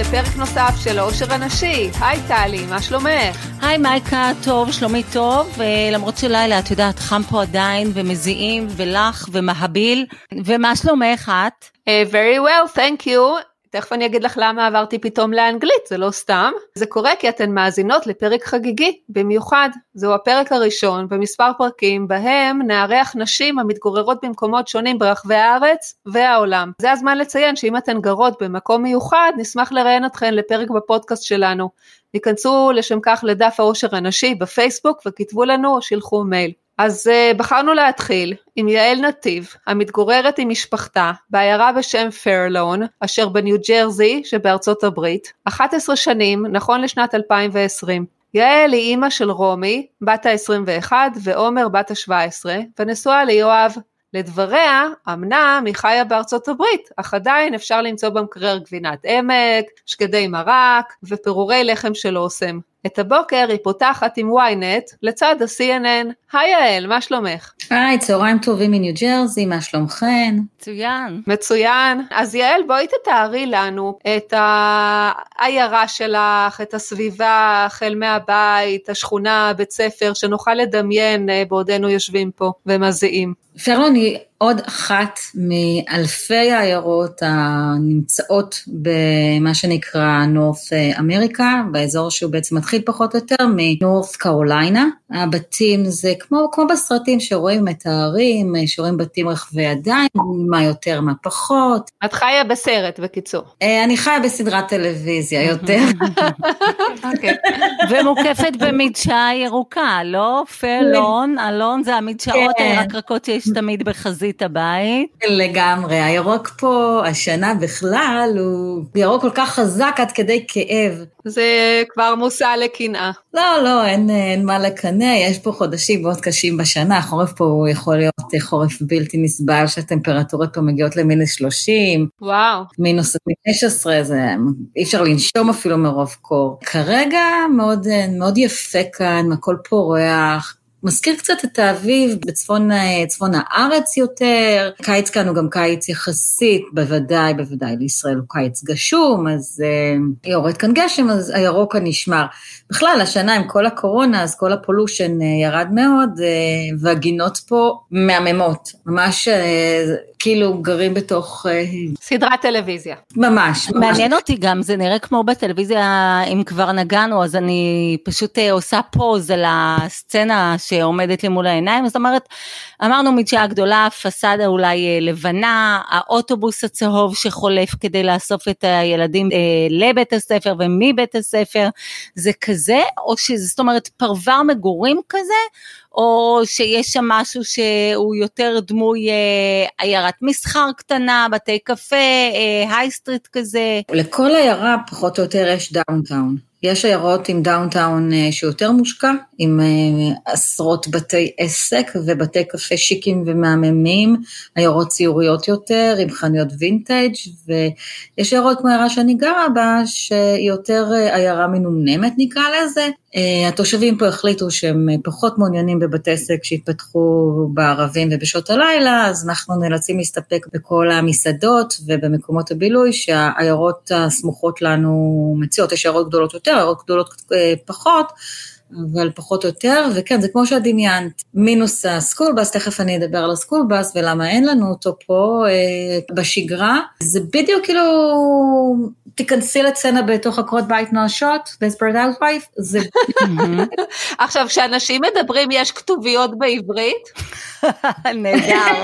לפרק נוסף של העושר הנשי. היי טלי, מה שלומך? היי מייקה, טוב, שלומי טוב, למרות שלילה, את יודעת, חם פה עדיין, ומזיעים, ולח, ומהביל, ומה שלומך את? Uh, very well, thank you. תכף אני אגיד לך למה עברתי פתאום לאנגלית, זה לא סתם. זה קורה כי אתן מאזינות לפרק חגיגי, במיוחד. זהו הפרק הראשון במספר פרקים בהם נארח נשים המתגוררות במקומות שונים ברחבי הארץ והעולם. זה הזמן לציין שאם אתן גרות במקום מיוחד, נשמח לראיין אתכן לפרק בפודקאסט שלנו. היכנסו לשם כך לדף העושר הנשי בפייסבוק וכתבו לנו או שילחו מייל. אז uh, בחרנו להתחיל עם יעל נתיב, המתגוררת עם משפחתה בעיירה בשם פרלון, אשר בניו ג'רזי שבארצות הברית, 11 שנים, נכון לשנת 2020. יעל היא אימא של רומי, בת ה-21, ועומר, בת ה-17, ונשואה ליואב. לדבריה, אמנם היא חיה בארצות הברית, אך עדיין אפשר למצוא במקרר גבינת עמק, שקדי מרק ופירורי לחם של אוסם. את הבוקר היא פותחת עם ynet לצד ה-CNN. היי יעל, מה שלומך? היי, צהריים טובים מניו ג'רזי, מה שלומכן? מצוין. מצוין. אז יעל, בואי תתארי לנו את העיירה שלך, את הסביבה, החל מהבית, השכונה, בית ספר, שנוכל לדמיין אה, בעודנו יושבים פה ומזיעים. פרלון היא עוד אחת מאלפי העיירות הנמצאות במה שנקרא נורת אמריקה, באזור שהוא בעצם מתחיל פחות או יותר מנורת קרוליינה. הבתים זה כמו, כמו בסרטים שרואים את הערים, שרואים בתים רחבי ידיים, מה יותר, מה פחות. את חיה בסרט, בקיצור. אה, אני חיה בסדרת טלוויזיה יותר. אוקיי. ומוקפת במדשאה ירוקה, לא? פרלון, אלון זה המדשאות כן. הירקרקות שיש תמיד בחזית הבית. לגמרי, הירוק פה השנה בכלל הוא ירוק כל כך חזק עד כדי כאב. זה כבר מושא לקנאה. לא, לא, אין, אין מה לקנא, יש פה חודשים מאוד קשים בשנה, החורף פה הוא יכול להיות חורף בלתי נסבל, שהטמפרטורות פה מגיעות למינוס 30. וואו. מינוס 15, זה אי אפשר לנשום אפילו מרוב קור. כרגע מאוד, מאוד יפה כאן, הכל פורח. מזכיר קצת את האביב בצפון צפון הארץ יותר, קיץ כאן הוא גם קיץ יחסית, בוודאי, בוודאי לישראל הוא קיץ גשום, אז uh, יורד כאן גשם, אז הירוק כאן נשמר. בכלל, השנה עם כל הקורונה, אז כל ה pollution אה, ירד מאוד, אה, והגינות פה מהממות, ממש אה, כאילו גרים בתוך... אה, סדרת טלוויזיה. ממש, ממש. מעניין אותי גם, זה נראה כמו בטלוויזיה, אם כבר נגענו, אז אני פשוט אה, עושה pause על הסצנה שעומדת לי מול העיניים, זאת אומרת, אמרנו מדשאה גדולה, פסאדה אולי אה, לבנה, האוטובוס הצהוב שחולף כדי לאסוף את הילדים אה, לבית הספר ומבית הספר, זה כזה, או שזה, זאת אומרת, פרבר מגורים כזה, או שיש שם משהו שהוא יותר דמוי אה, עיירת מסחר קטנה, בתי קפה, high street כזה. לכל עיירה פחות או יותר יש downtown. יש עיירות עם downtown שיותר מושקע, עם עשרות בתי עסק ובתי קפה שיקים ומהממים, עיירות ציוריות יותר, עם חנויות וינטג' ויש עיירות כמו העיירה שאני גרה בה, שהיא יותר עיירה מנומנמת נקרא לזה. התושבים פה החליטו שהם פחות מעוניינים בבתי עסק שהתפתחו בערבים ובשעות הלילה, אז אנחנו נאלצים להסתפק בכל המסעדות ובמקומות הבילוי שהעיירות הסמוכות לנו מציעות, יש עיירות גדולות יותר, עיירות גדולות פחות. אבל פחות או יותר, וכן, זה כמו שאת דמיינת, מינוס הסקול בס, תכף אני אדבר על הסקול בס ולמה אין לנו אותו פה אה, בשגרה. זה בדיוק כאילו, תיכנסי לסצנה בתוך עקרות בית נואשות, Desperate Housewives, זה... עכשיו, כשאנשים מדברים, יש כתוביות בעברית? נהדר.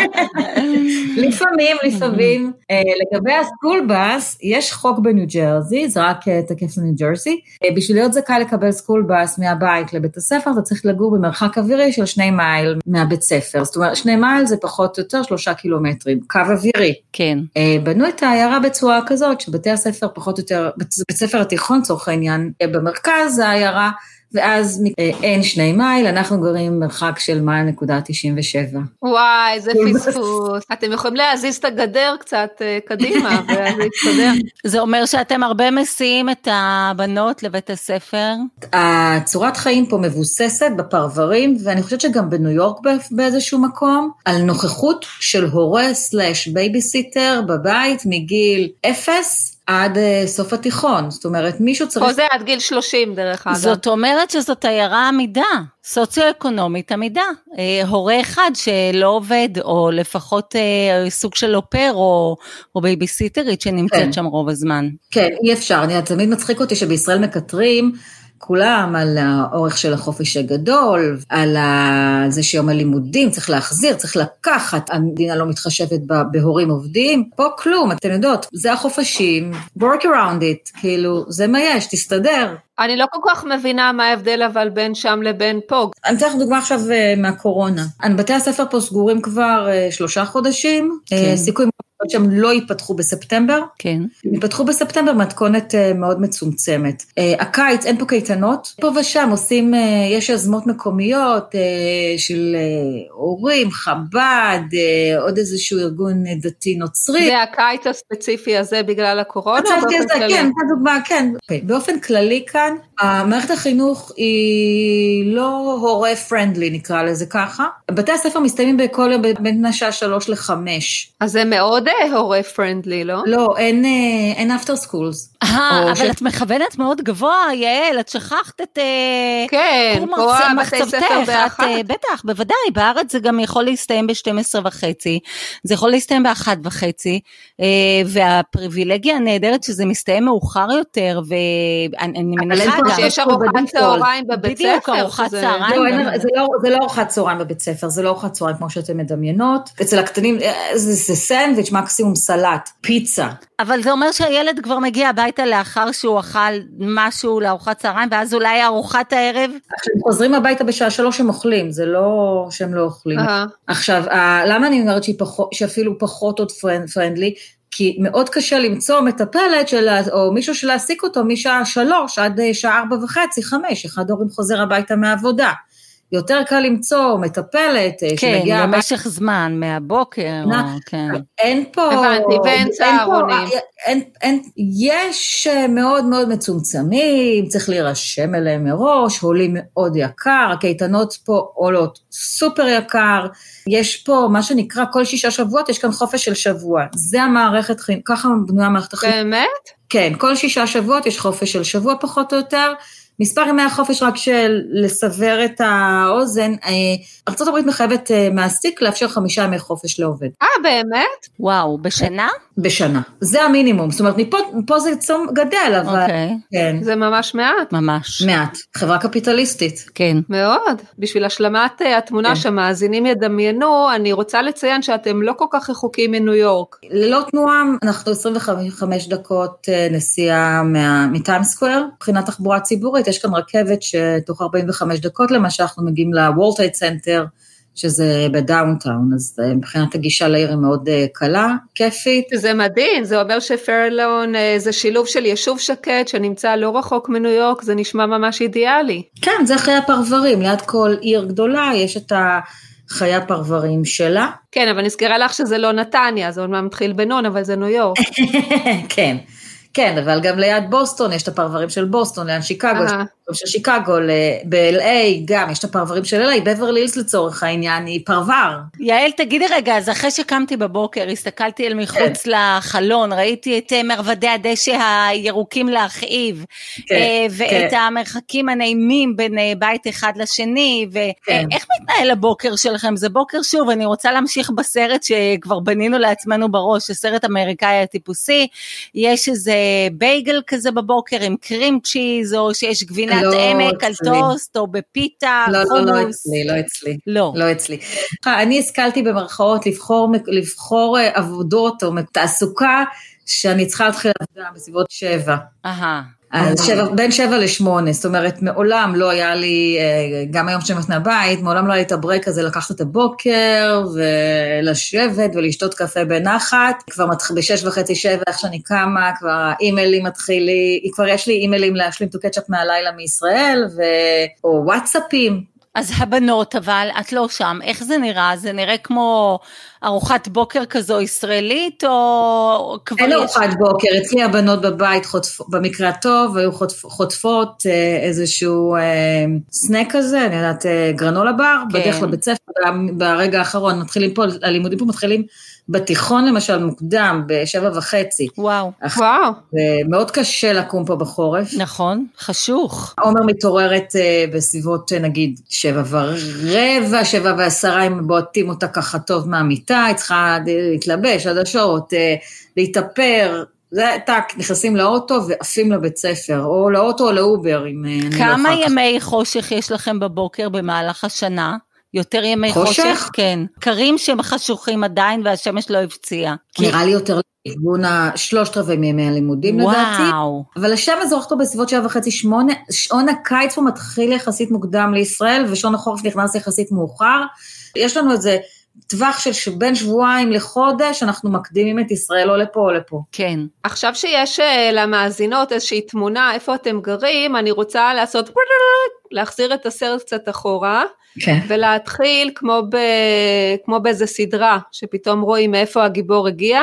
לפעמים, לפעמים. אה, לגבי ה school bus, יש חוק בניו ג'רזי, זה רק אה, תקף לניו ג'רזי, אה, בשביל להיות זכאי לקבל school bus מהבית, הבית לבית הספר, אתה צריך לגור במרחק אווירי של שני מייל מהבית ספר. זאת אומרת, שני מייל זה פחות או יותר שלושה קילומטרים, קו אווירי. כן. בנו את העיירה בצורה כזאת, שבתי הספר פחות או יותר, בית ספר התיכון, לצורך העניין, במרכז העיירה, ואז אין שני מייל, אנחנו גרים במרחק של מייל נקודה 97. וואי, איזה פספוס. אתם יכולים להזיז את הגדר קצת אה, קדימה, ואז להתקדם. זה אומר שאתם הרבה מסיעים את הבנות לבית הספר? הצורת חיים פה מבוססת בפרברים, ואני חושבת שגם בניו יורק באיזשהו מקום, על נוכחות של הורה slash בייביסיטר בבית מגיל אפס. עד אה, סוף התיכון, זאת אומרת מישהו צריך... פה זה עד גיל 30 דרך אגב. זאת אומרת שזאת עיירה אמידה, סוציו-אקונומית אמידה. אה, הורה אחד שלא עובד, או לפחות אה, סוג של au pair או, או בייביסיטרית שנמצאת כן. שם רוב הזמן. כן, אי אפשר, אני תמיד מצחיק אותי שבישראל מקטרים. כולם על האורך של החופש הגדול, על. זה שיום הלימודים צריך להחזיר, צריך לקחת, המדינה לא מתחשבת בהורים עובדים, פה כלום, אתן יודעות, זה החופשים, work around it, כאילו, זה מה יש, תסתדר. אני לא כל כך מבינה מה ההבדל אבל בין שם לבין פה. אני אתן לך דוגמה עכשיו אה, מהקורונה. בתי הספר פה סגורים כבר אה, שלושה חודשים, כן. אה, סיכוי שהם לא ייפתחו בספטמבר. כן. הם ייפתחו בספטמבר מתכונת מאוד מצומצמת. הקיץ, אין פה קייטנות, פה ושם עושים, יש יוזמות מקומיות של הורים, חב"ד, עוד איזשהו ארגון דתי נוצרי. זה הקיץ הספציפי הזה בגלל הקורונה? הצלתי את זה, כן, זו דוגמה, כן. Okay. באופן כללי כאן, המערכת החינוך היא לא הורה פרנדלי, נקרא לזה ככה. בתי הספר מסתיימים בכל יום בין השעה שלוש לחמש. אז זה מאוד הורה פרנדלי, לא? לא, אין, אפטר סקולס. אה, אבל ש... את מכוונת מאוד גבוה, יעל, את שכחת את... כן, פה בתי ספר באחת. את, בטח, בוודאי, בארץ זה גם יכול להסתיים ב-12 וחצי, זה יכול להסתיים באחת וחצי, והפריבילגיה הנהדרת שזה מסתיים מאוחר יותר, ואני מניחה גם... שיש ארוחת צהריים בבית ספר. בדיוק, ארוחת צהריים. לא, זה, לא, זה לא ארוחת צהריים בבית ספר, זה לא ארוחת צהריים כמו שאתן מדמיינות. אצל הקטנים זה, זה סנדוויץ', מקסימום סלט, פיצה. אבל זה אומר שהילד כבר מגיע הביתה לאחר שהוא אכל משהו לארוחת צהריים, ואז אולי ארוחת הערב? כשהם חוזרים הביתה בשעה שלוש הם אוכלים, זה לא שהם לא אוכלים. Uh-huh. עכשיו, למה אני אומרת שהיא פחות, שאפילו פחות עוד פרנדלי? כי מאוד קשה למצוא מטפלת של, או מישהו שלהעסיק אותו משעה שלוש עד שעה ארבע וחצי, חמש, אחד ההורים חוזר הביתה מהעבודה. יותר קל למצוא מטפלת כן, שמגיעה... כן, במשך הבא... זמן, מהבוקר, נע, או, כן. אין פה... הבנתי, ואין צהרונים. אין, אין, אין, יש מאוד מאוד מצומצמים, צריך להירשם אליהם מראש, עולים מאוד יקר, הקייטנות פה עולות סופר יקר, יש פה מה שנקרא כל שישה שבועות, יש כאן חופש של שבוע, זה המערכת ככה בנויה המערכת החיים. באמת? כן, כל שישה שבועות יש חופש של שבוע פחות או יותר, מספר ימי החופש רק של לסבר את האוזן, ארה"ב מחייבת מעסיק לאפשר חמישה ימי חופש לעובד. אה, באמת? וואו, בשנה? בשנה. זה המינימום, זאת אומרת, מפה, מפה זה צום גדל, אבל... אוקיי. כן. זה ממש מעט. ממש. מעט. חברה קפיטליסטית. כן. מאוד. בשביל השלמת התמונה כן. שהמאזינים ידמיינו, אני רוצה לציין שאתם לא כל כך רחוקים מניו יורק. ללא תנועה, אנחנו 25 דקות נסיעה מ Times Square, מבחינת תחבורה ציבורית. יש כאן רכבת שתוך 45 דקות למשל אנחנו מגיעים ל World Trade Center, שזה ב downtown, אז מבחינת הגישה לעיר היא מאוד קלה, כיפית. זה מדהים, זה אומר שפיירלון זה שילוב של יישוב שקט שנמצא לא רחוק מניו יורק, זה נשמע ממש אידיאלי. כן, זה חיי הפרברים, ליד כל עיר גדולה יש את ה... חיי הפרברים שלה. כן, אבל נזכיר לך שזה לא נתניה, זה אומנם מתחיל בנון, אבל זה ניו יורק. כן. כן, אבל גם ליד בוסטון יש את הפרברים של בוסטון, ליד שיקגו, יש את של שיקגו, ב-LA גם יש את הפרברים של LA, בברלי הילס לצורך העניין היא פרבר. יעל, תגידי רגע, אז אחרי שקמתי בבוקר, הסתכלתי אל מחוץ כן. לחלון, ראיתי את מרבדי הדשא הירוקים להכאיב, כן, ואת כן. המרחקים הנעימים בין בית אחד לשני, ואיך. מתנהל הבוקר שלכם? זה בוקר, שוב, אני רוצה להמשיך בסרט שכבר בנינו לעצמנו בראש, הסרט האמריקאי הטיפוסי, יש איזה בייגל כזה בבוקר עם cream cheese, או שיש גבינת לא עמק על טוסט, או בפיתה, לא, חומוס. לא, לא אצלי, לא אצלי. לא. לא אצלי. אני השכלתי במרכאות לבחור, לבחור עבודות או תעסוקה שאני צריכה להתחיל לעבודה בסביבות שבע. אהה. אז שבע, בין שבע לשמונה, זאת אומרת, מעולם לא היה לי, גם היום שאני מהבית, מעולם לא היה לי את ה break הזה לקחת את הבוקר ולשבת ולשתות קפה בנחת. כבר מתחיל בשש וחצי, שבע, איך שאני קמה, כבר האימיילים מתחילים, כבר יש לי אימיילים להשלים את הקצ'אפ מהלילה מישראל, ו... או וואטסאפים. אז הבנות, אבל את לא שם, איך זה נראה? זה נראה כמו ארוחת בוקר כזו ישראלית, או כבר אין ארוחת יש... בוקר, אצלי הבנות בבית, חוטפ... במקרה הטוב, היו חוטפ... חוטפות אה, איזשהו אה, סנק כזה, אני יודעת, אה, גרנולה בר, כן. בדרך לבית ספר, ברגע האחרון מתחילים פה, הלימודים פה מתחילים בתיכון למשל מוקדם, בשבע וחצי. וואו. וואו. ומאוד קשה לקום פה בחורף. נכון, חשוך. עומר מתעוררת uh, בסביבות uh, נגיד שבע ורבע, שבע ועשרה, אם בועטים אותה ככה טוב מהמיטה, היא צריכה להתלבש, עדשות, uh, להתאפר, זה טאק, נכנסים לאוטו ועפים לבית ספר, או לאוטו או לאובר, אם אני לא כמה אחר כך. ימי חושך יש לכם בבוקר במהלך השנה? יותר ימי חושך? חושך? כן. קרים שהם חשוכים עדיין והשמש לא הפציעה. נראה לי יותר לכיוון השלושת רבעי מימי הלימודים לדעתי. וואו. אבל השמש זורחת פה בסביבות שבע וחצי, שמונה, שעון הקיץ פה מתחיל יחסית מוקדם לישראל, ושעון החורף נכנס יחסית מאוחר. יש לנו איזה טווח של בין שבועיים לחודש, אנחנו מקדימים את ישראל או לפה או לפה. כן. עכשיו שיש אה, למאזינות איזושהי תמונה איפה אתם גרים, אני רוצה לעשות להחזיר את הסרט קצת אחורה כן. ולהתחיל כמו, ב, כמו באיזה סדרה שפתאום רואים מאיפה הגיבור הגיע.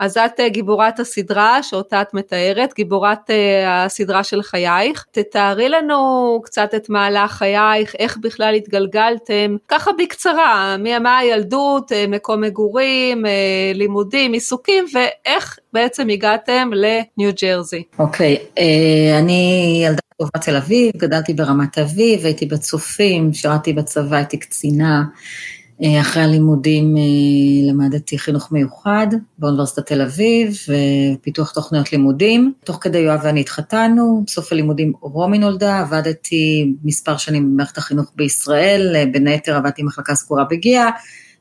אז את אה, גיבורת הסדרה שאותה את מתארת, גיבורת אה, הסדרה של חייך. תתארי לנו קצת את מהלך חייך, איך בכלל התגלגלתם, ככה בקצרה, מה הילדות, אה, מקום מגורים, לימודים, עיסוקים, ואיך בעצם הגעתם לניו ג'רזי. אוקיי, אה, אני ילדה טובה תל אביב, גדלתי ברמת אביב, הייתי בצופים, שירתי בצבא, הייתי קצינה. אה, אחרי הלימודים אה, למדתי חינוך מיוחד באוניברסיטת תל אביב, ופיתוח תוכניות לימודים. תוך כדי יואב ואני התחתנו, בסוף הלימודים רומי נולדה, עבדתי מספר שנים במערכת החינוך בישראל, אה, בין היתר עבדתי במחלקה סגורה בגיאה,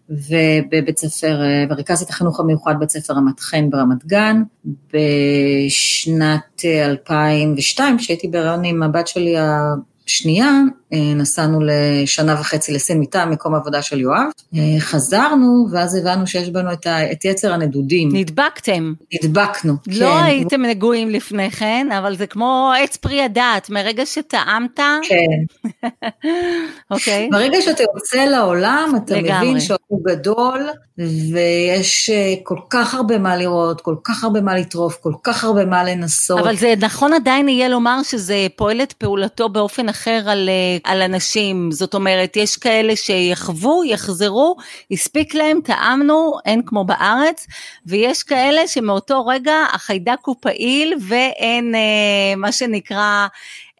ובבית ספר, וריכזתי את החינוך המיוחד בית ספר רמת חן ברמת גן. בשנת אה, 2002, כשהייתי בהיריון עם הבת שלי השנייה, אה, נסענו לשנה וחצי לסין מטעם מקום העבודה של יואב. אה, חזרנו, ואז הבנו שיש בנו את, ה, את יצר הנדודים. נדבקתם. נדבקנו, כן. לא הייתם נגועים לפני כן, אבל זה כמו עץ פרי הדעת, מרגע שטעמת, כן. אוקיי? ברגע שאתה יוצא לעולם, אתה לגמרי. מבין שהוא גדול, ויש אה, כל כך הרבה מה לראות, כל כך הרבה מה לטרוף, כל כך הרבה מה לנסות. אבל זה נכון עדיין יהיה לומר שזה פועל את פעולתו באופן אחר על, אה, על אנשים, זאת אומרת, יש כאלה שיחוו, יחזרו, הספיק להם, טעמנו, אין כמו בארץ, ויש כאלה שמאותו רגע החיידק הוא פעיל ואין אה, מה שנקרא,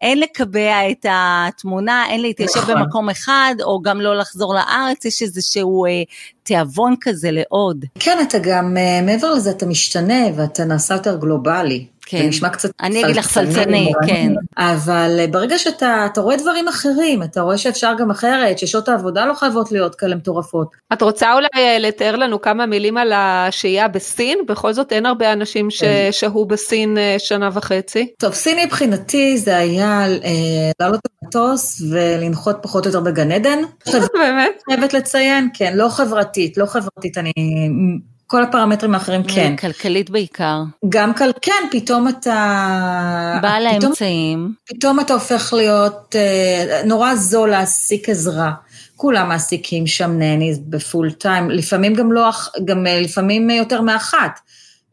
אין לקבע את התמונה, אין להתיישב נכון. במקום אחד, או גם לא לחזור לארץ, יש איזשהו אה, תיאבון כזה לעוד. כן, אתה גם, אה, מעבר לזה, אתה משתנה ואתה נעשה יותר גלובלי. כן. זה נשמע קצת אני אגיד לך פלצני, כן. אבל אה, ברגע שאתה אתה רואה דברים אחרים, אתה רואה שאפשר גם אחרת, ששעות העבודה לא חייבות להיות כאלה מטורפות. את רוצה אולי אה, לתאר לנו כמה מילים על השהייה בסין? בכל זאת אין הרבה אנשים ששהו בסין אה, שנה וחצי. טוב, סין מבחינתי זה היה לעלות למטוס ולנחות פחות או יותר בגן עדן. באמת? חייבת לציין, כן, לא חברתית, לא חברתית, אני... כל הפרמטרים האחרים כן. כלכלית בעיקר. גם כל... כן, פתאום אתה... בעל פתאום- האמצעים. פתאום אתה הופך להיות אה, נורא זול להעסיק עזרה. כולם מעסיקים שם נניז בפול טיים, לפעמים גם לא, גם אה, לפעמים יותר מאחת.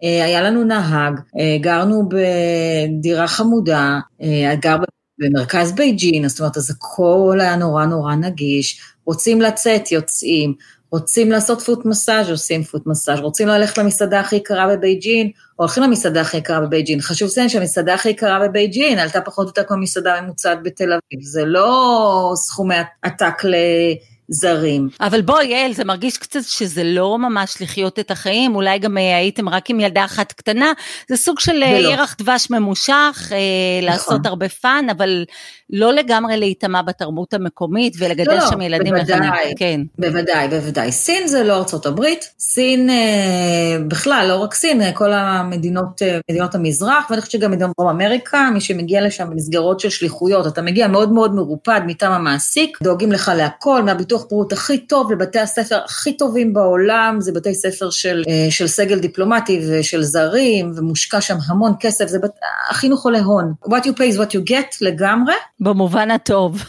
אה, היה לנו נהג, אה, גרנו בדירה חמודה, אה, גר במרכז בייג'ין, זאת אומרת, אז הכל היה נורא נורא נגיש, רוצים לצאת, יוצאים, רוצים לעשות foot massage עושים foot massage, רוצים ללכת למסעדה הכי יקרה בבייג'ין, הולכים למסעדה הכי יקרה בבייג'ין. חשוב לציין שהמסעדה הכי יקרה בבייג'ין עלתה פחות או יותר כמו מסעדה ממוצעת בתל אביב, זה לא סכומי עתק לזרים. אבל בואי, יעל, זה מרגיש קצת שזה לא ממש לחיות את החיים, אולי גם אה, הייתם רק עם ילדה אחת קטנה, זה סוג של אה, ולא. ירח דבש ממושך, אה, לעשות הרבה fun, אבל לא לגמרי להיטמע בתרבות המקומית ולגדל לא, שם ילדים בוודאי. לחנך. כן. בוודאי, בוודאי. סין זה לא ארצות הברית, סין אה, בכלל, לא רק סין, אה, כל המדינות, אה, מדינות המזרח, ואני חושבת שגם מדינות דרום אמריקה, מי שמגיע לשם במסגרות של שליחויות, אתה מגיע מאוד מאוד מרופד מטעם המעסיק, דואגים לך להכל, מהביטוח בריאות הכי טוב לבתי הספר הכי טובים בעולם, זה בתי ספר של, אה, של סגל דיפלומטי ושל זרים, ומושקע שם המון כסף, זה בת... החינוך עולה הון. What you pay is what you get לגמרי, במובן הטוב.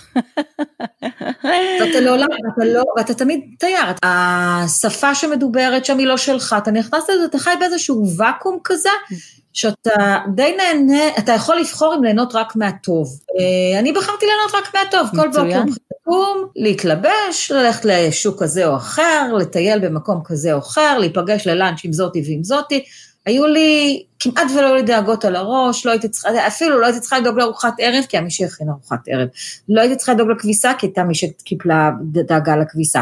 ואתה לעולם, ואתה לא, ואתה תמיד תייר. השפה שמדוברת שם היא לא שלך, אתה נכנס לזה, אתה חי באיזשהו ואקום כזה, שאתה די נהנה, אתה יכול לבחור אם ליהנות רק מהטוב. אה, אני בחרתי ליהנות רק מהטוב, כל. בוקר, לקום, להתלבש, ללכת לשוק כזה או אחר, לטייל במקום כזה או אחר, להיפגש ללאנץ' עם זאתי ועם זאתי. היו לי, כמעט ולא היו לי דאגות על הראש, לא הייתי צריכה, אפילו לא הייתי צריכה לדאוג לארוחת ערב, כי היה מי שהכין ארוחת ערב. לא הייתי צריכה לדאוג לכביסה, כי הייתה מי שקיפלה דאגה לכביסה.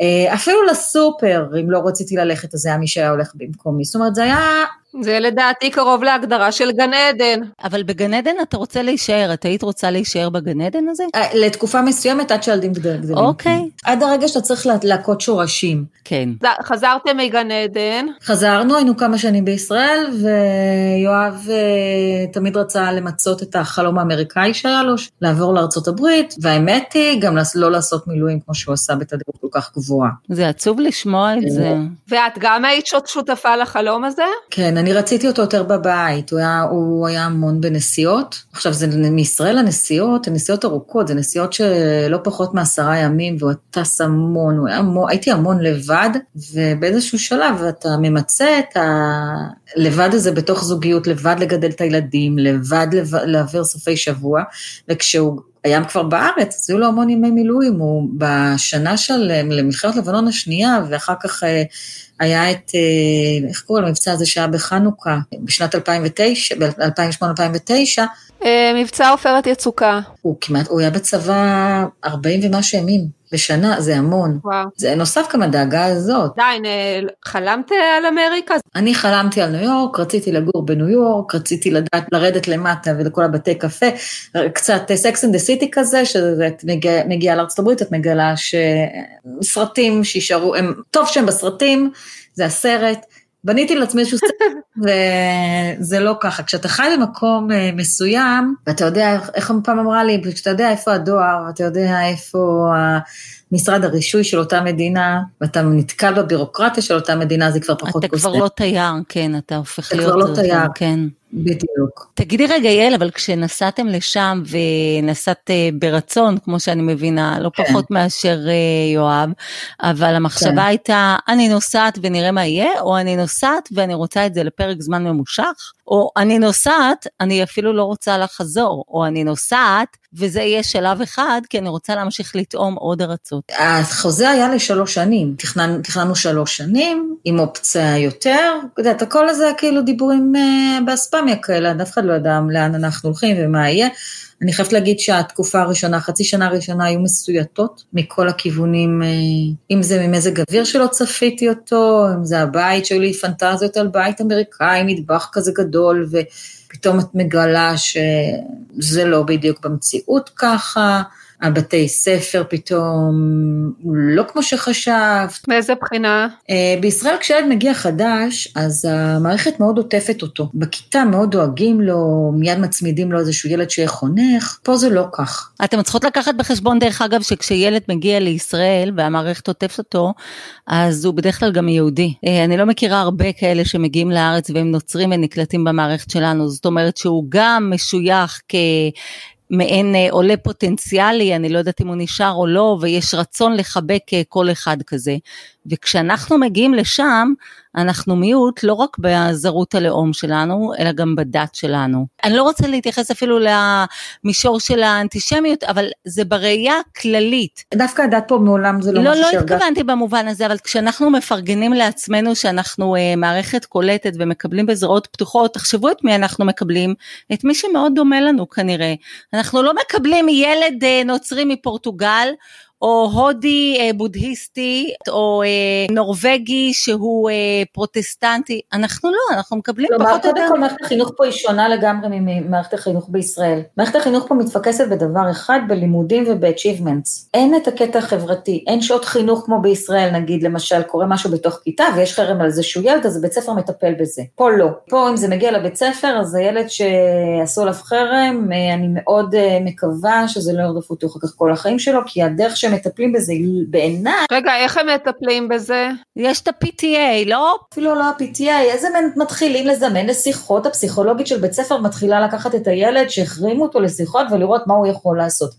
אה, אפילו לסופר, אם לא רציתי ללכת, אז היה מי שהיה הולך במקומי. זאת אומרת, זה היה... זה לדעתי קרוב להגדרה של גן עדן. אבל בגן עדן אתה רוצה להישאר, את היית רוצה להישאר בגן עדן הזה? אה, לתקופה מסוימת עד שהילדים גדלים. אוקיי. עד הרגע שאתה צריך להכות שורשים. כן. חזרתם מגן עדן. חזרנו, היינו כמה שנים בישראל, ויואב אה, תמיד רצה למצות את החלום האמריקאי שהיה לו, לעבור לארצות הברית, והאמת היא, גם לא לעשות מילואים כמו שהוא עשה בתדירות כל כך גבוהה. זה עצוב לשמוע את זה. ואת גם היית שותפה לחלום הזה? כן, אני רציתי אותו יותר בבית, הוא היה, הוא היה המון בנסיעות. עכשיו, זה מישראל הנסיעות, הן נסיעות ארוכות, זה נסיעות שלא פחות מעשרה ימים, והוא טס המון, הוא היה המון, הייתי המון לבד, ובאיזשהו שלב אתה ממצה את הלבד הזה בתוך זוגיות, לבד לגדל את הילדים, לבד להעביר סופי שבוע, וכשהוא היה כבר בארץ, אז היו לו המון ימי מילואים, הוא בשנה של למלחמת לבנון השנייה, ואחר כך אה, היה את, אה, איך קוראים למבצע הזה שהיה בחנוכה, בשנת 2009, ב-2008-2009. אה, מבצע עופרת יצוקה. הוא כמעט, הוא היה בצבא 40 ומשהו ימים. בשנה, זה המון. וואו. זה נוסף גם הדאגה הזאת. עדיין, חלמת על אמריקה? אני חלמתי על ניו יורק, רציתי לגור בניו יורק, רציתי לדעת לרדת למטה ולכל הבתי קפה, קצת Sex and the City כזה, שאת מגיעה מגיע לארצות הברית, את מגלה שסרטים שישארו, הם, טוב שהם בסרטים, זה הסרט. בניתי לעצמי איזשהו סרט, וזה לא ככה. כשאתה חי במקום אה, מסוים, ואתה יודע, איך פעם אמרה לי, כשאתה יודע איפה הדואר, ואתה יודע איפה משרד הרישוי של אותה מדינה, ואתה נתקל בבירוקרטיה של אותה מדינה, זה כבר פחות קוסם. אתה כבר לא תייר, כן, אתה הופך להיות... אתה כבר לא תייר. כן. בדיוק. תגידי רגע, יעל, אבל כשנסעתם לשם ונסעת אה, ברצון, כמו שאני מבינה, לא כן. פחות מאשר אה, יואב, אבל המחשבה כן. הייתה, אני נוסעת ונראה מה יהיה, או אני נוסעת ואני רוצה את זה לפרק זמן ממושך, או אני נוסעת, אני אפילו לא רוצה לחזור, או אני נוסעת, וזה יהיה שלב אחד, כי אני רוצה להמשיך לטעום עוד ארצות. החוזה היה לשלוש שנים, תכננו, תכננו שלוש שנים, עם אופציה יותר, את יודעת, הכל הזה כאילו דיבורים uh, באספמיה כאלה, אף אחד לא ידע לאן אנחנו הולכים ומה יהיה. אני חייבת להגיד שהתקופה הראשונה, חצי שנה הראשונה היו מסויטות מכל הכיוונים, אה, אם זה ממזג אוויר שלא צפיתי אותו, אם זה הבית, שהיו לי פנטזיות על בית אמריקאי, מטבח כזה גדול, ופתאום את מגלה שזה לא בדיוק במציאות ככה. הבתי ספר פתאום לא כמו שחשבת. מאיזה בחינה? אה, בישראל כשילד מגיע חדש, אז המערכת מאוד עוטפת אותו. בכיתה מאוד דואגים לו, מיד מצמידים לו איזשהו ילד שיהיה חונך, פה זה לא כך. אתם צריכות לקחת בחשבון, דרך אגב, שכשילד מגיע לישראל והמערכת עוטפת אותו, אז הוא בדרך כלל גם יהודי. אה, אני לא מכירה הרבה כאלה שמגיעים לארץ והם נוצרים ונקלטים במערכת שלנו, זאת אומרת שהוא גם משוייך כ... מעין אה, עולה פוטנציאלי, אני לא יודעת אם הוא נשאר או לא, ויש רצון לחבק אה, כל אחד כזה. וכשאנחנו מגיעים לשם, אנחנו מיעוט לא רק בזרות הלאום שלנו, אלא גם בדת שלנו. אני לא רוצה להתייחס אפילו למישור של האנטישמיות, אבל זה בראייה כללית. דווקא הדת פה מעולם זה לא, לא משהו לא, לא התכוונתי במובן הזה, אבל כשאנחנו מפרגנים לעצמנו שאנחנו uh, מערכת קולטת ומקבלים בזרועות פתוחות, תחשבו את מי אנחנו מקבלים, את מי שמאוד דומה לנו כנראה. אנחנו לא מקבלים ילד uh, נוצרי מפורטוגל, או הודי אה, בודהיסטי, או אה, נורבגי שהוא אה, פרוטסטנטי, אנחנו לא, אנחנו מקבלים לא, פחות או יותר. כל מערכת החינוך פה היא שונה לגמרי ממערכת החינוך בישראל. מערכת החינוך פה מתפקסת בדבר אחד, בלימודים וב-achievements. אין את הקטע החברתי, אין שעות חינוך כמו בישראל, נגיד, למשל, קורה משהו בתוך כיתה ויש חרם על איזשהו ילד, אז הבית ספר מטפל בזה. פה לא. פה אם זה מגיע לבית ספר, אז הילד שעשו עליו חרם, אני מאוד מקווה שזה לא ירדוף אותו אחר כך כל החיים שלו, כי הדרך ש... שמטפלים בזה, בעיניי... רגע, איך הם מטפלים בזה? יש את ה-PTA, לא? אפילו לא ה-PTA, איזה מתחילים לזמן לשיחות, הפסיכולוגית של בית ספר מתחילה לקחת את הילד שהחרימו אותו לשיחות ולראות מה הוא יכול לעשות.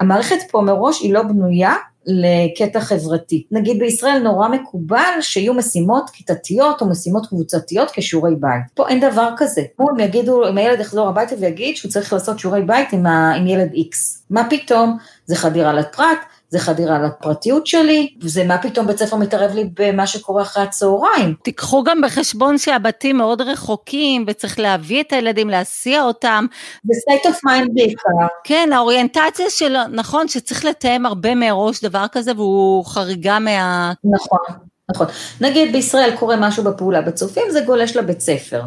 המערכת פה מראש היא לא בנויה לקטע חברתי. נגיד בישראל נורא מקובל שיהיו משימות כיתתיות או משימות קבוצתיות כשיעורי בית. פה אין דבר כזה. כמו אם יגידו, אם הילד יחזור הביתה ויגיד שהוא צריך לעשות שיעורי בית עם, ה, עם ילד X. מה פתאום? זה חדירה לפרט, זה חדירה לפרטיות שלי, וזה מה פתאום בית ספר מתערב לי במה שקורה אחרי הצהריים. תיקחו גם בחשבון שהבתים מאוד רחוקים וצריך להביא את הילדים, להסיע אותם. זה state of mind בעיקר. כן, האוריינטציה שלו, נכון שצריך לתאם הרבה מראש דבר כזה והוא חריגה מה... נכון. נכון. נגיד בישראל קורה משהו בפעולה בצופים, זה גולש לבית ספר.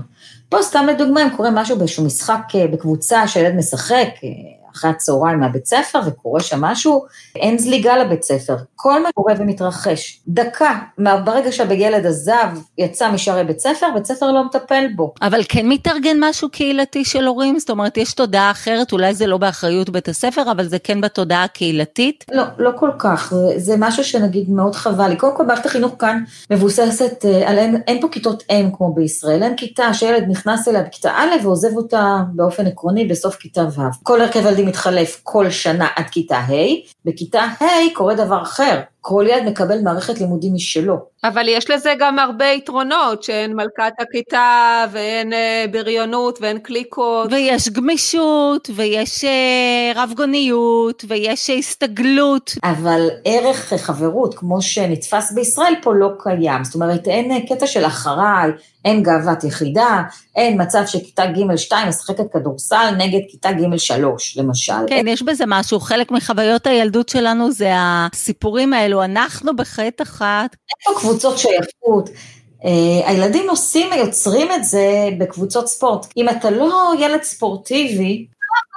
פה סתם לדוגמה, אם קורה משהו באיזשהו משחק אה, בקבוצה שילד משחק, אה, אחרי הצהריים מהבית ספר וקורה שם משהו, אין זליגה לבית ספר. כל מה קורה ומתרחש, דקה, ברגע שהילד עזב, יצא משערי בית ספר, בית ספר לא מטפל בו. אבל כן מתארגן משהו קהילתי של הורים? זאת אומרת, יש תודעה אחרת, אולי זה לא באחריות בית הספר, אבל זה כן בתודעה הקהילתית? לא, לא כל כך, זה משהו שנגיד מאוד חבל לי. קודם כל, מערכת החינוך כאן מבוססת אה, על, אין, אין פה כיתות אם כמו בישראל, אין כיתה שילד נכנס אליה בכיתה א' ועוזב אותה באופן עקרוני בסוף כיתה ו'. כל הרכב ילדים מתחלף כל שנה עד כיתה ה', בכיתה ה' קורה דבר אחר, כל ילד מקבל מערכת לימודים משלו. אבל יש לזה גם הרבה יתרונות, שאין מלכת הכיתה, ואין אה, בריונות, ואין קליקות. ויש גמישות, ויש אה, רבגוניות, ויש הסתגלות. אבל ערך חברות, כמו שנתפס בישראל, פה לא קיים. זאת אומרת, אין אה, קטע של אחריי, אין גאוות יחידה, אין מצב שכיתה ג' 2 משחקת כדורסל נגד כיתה ג' 3, למשל. כן, אין... יש בזה משהו, חלק מחוויות הילדות שלנו זה הסיפורים האלו, אנחנו בחטא אחת. אין פה קבוצות שייכות. Uh, הילדים עושים, יוצרים את זה בקבוצות ספורט. אם אתה לא ילד ספורטיבי,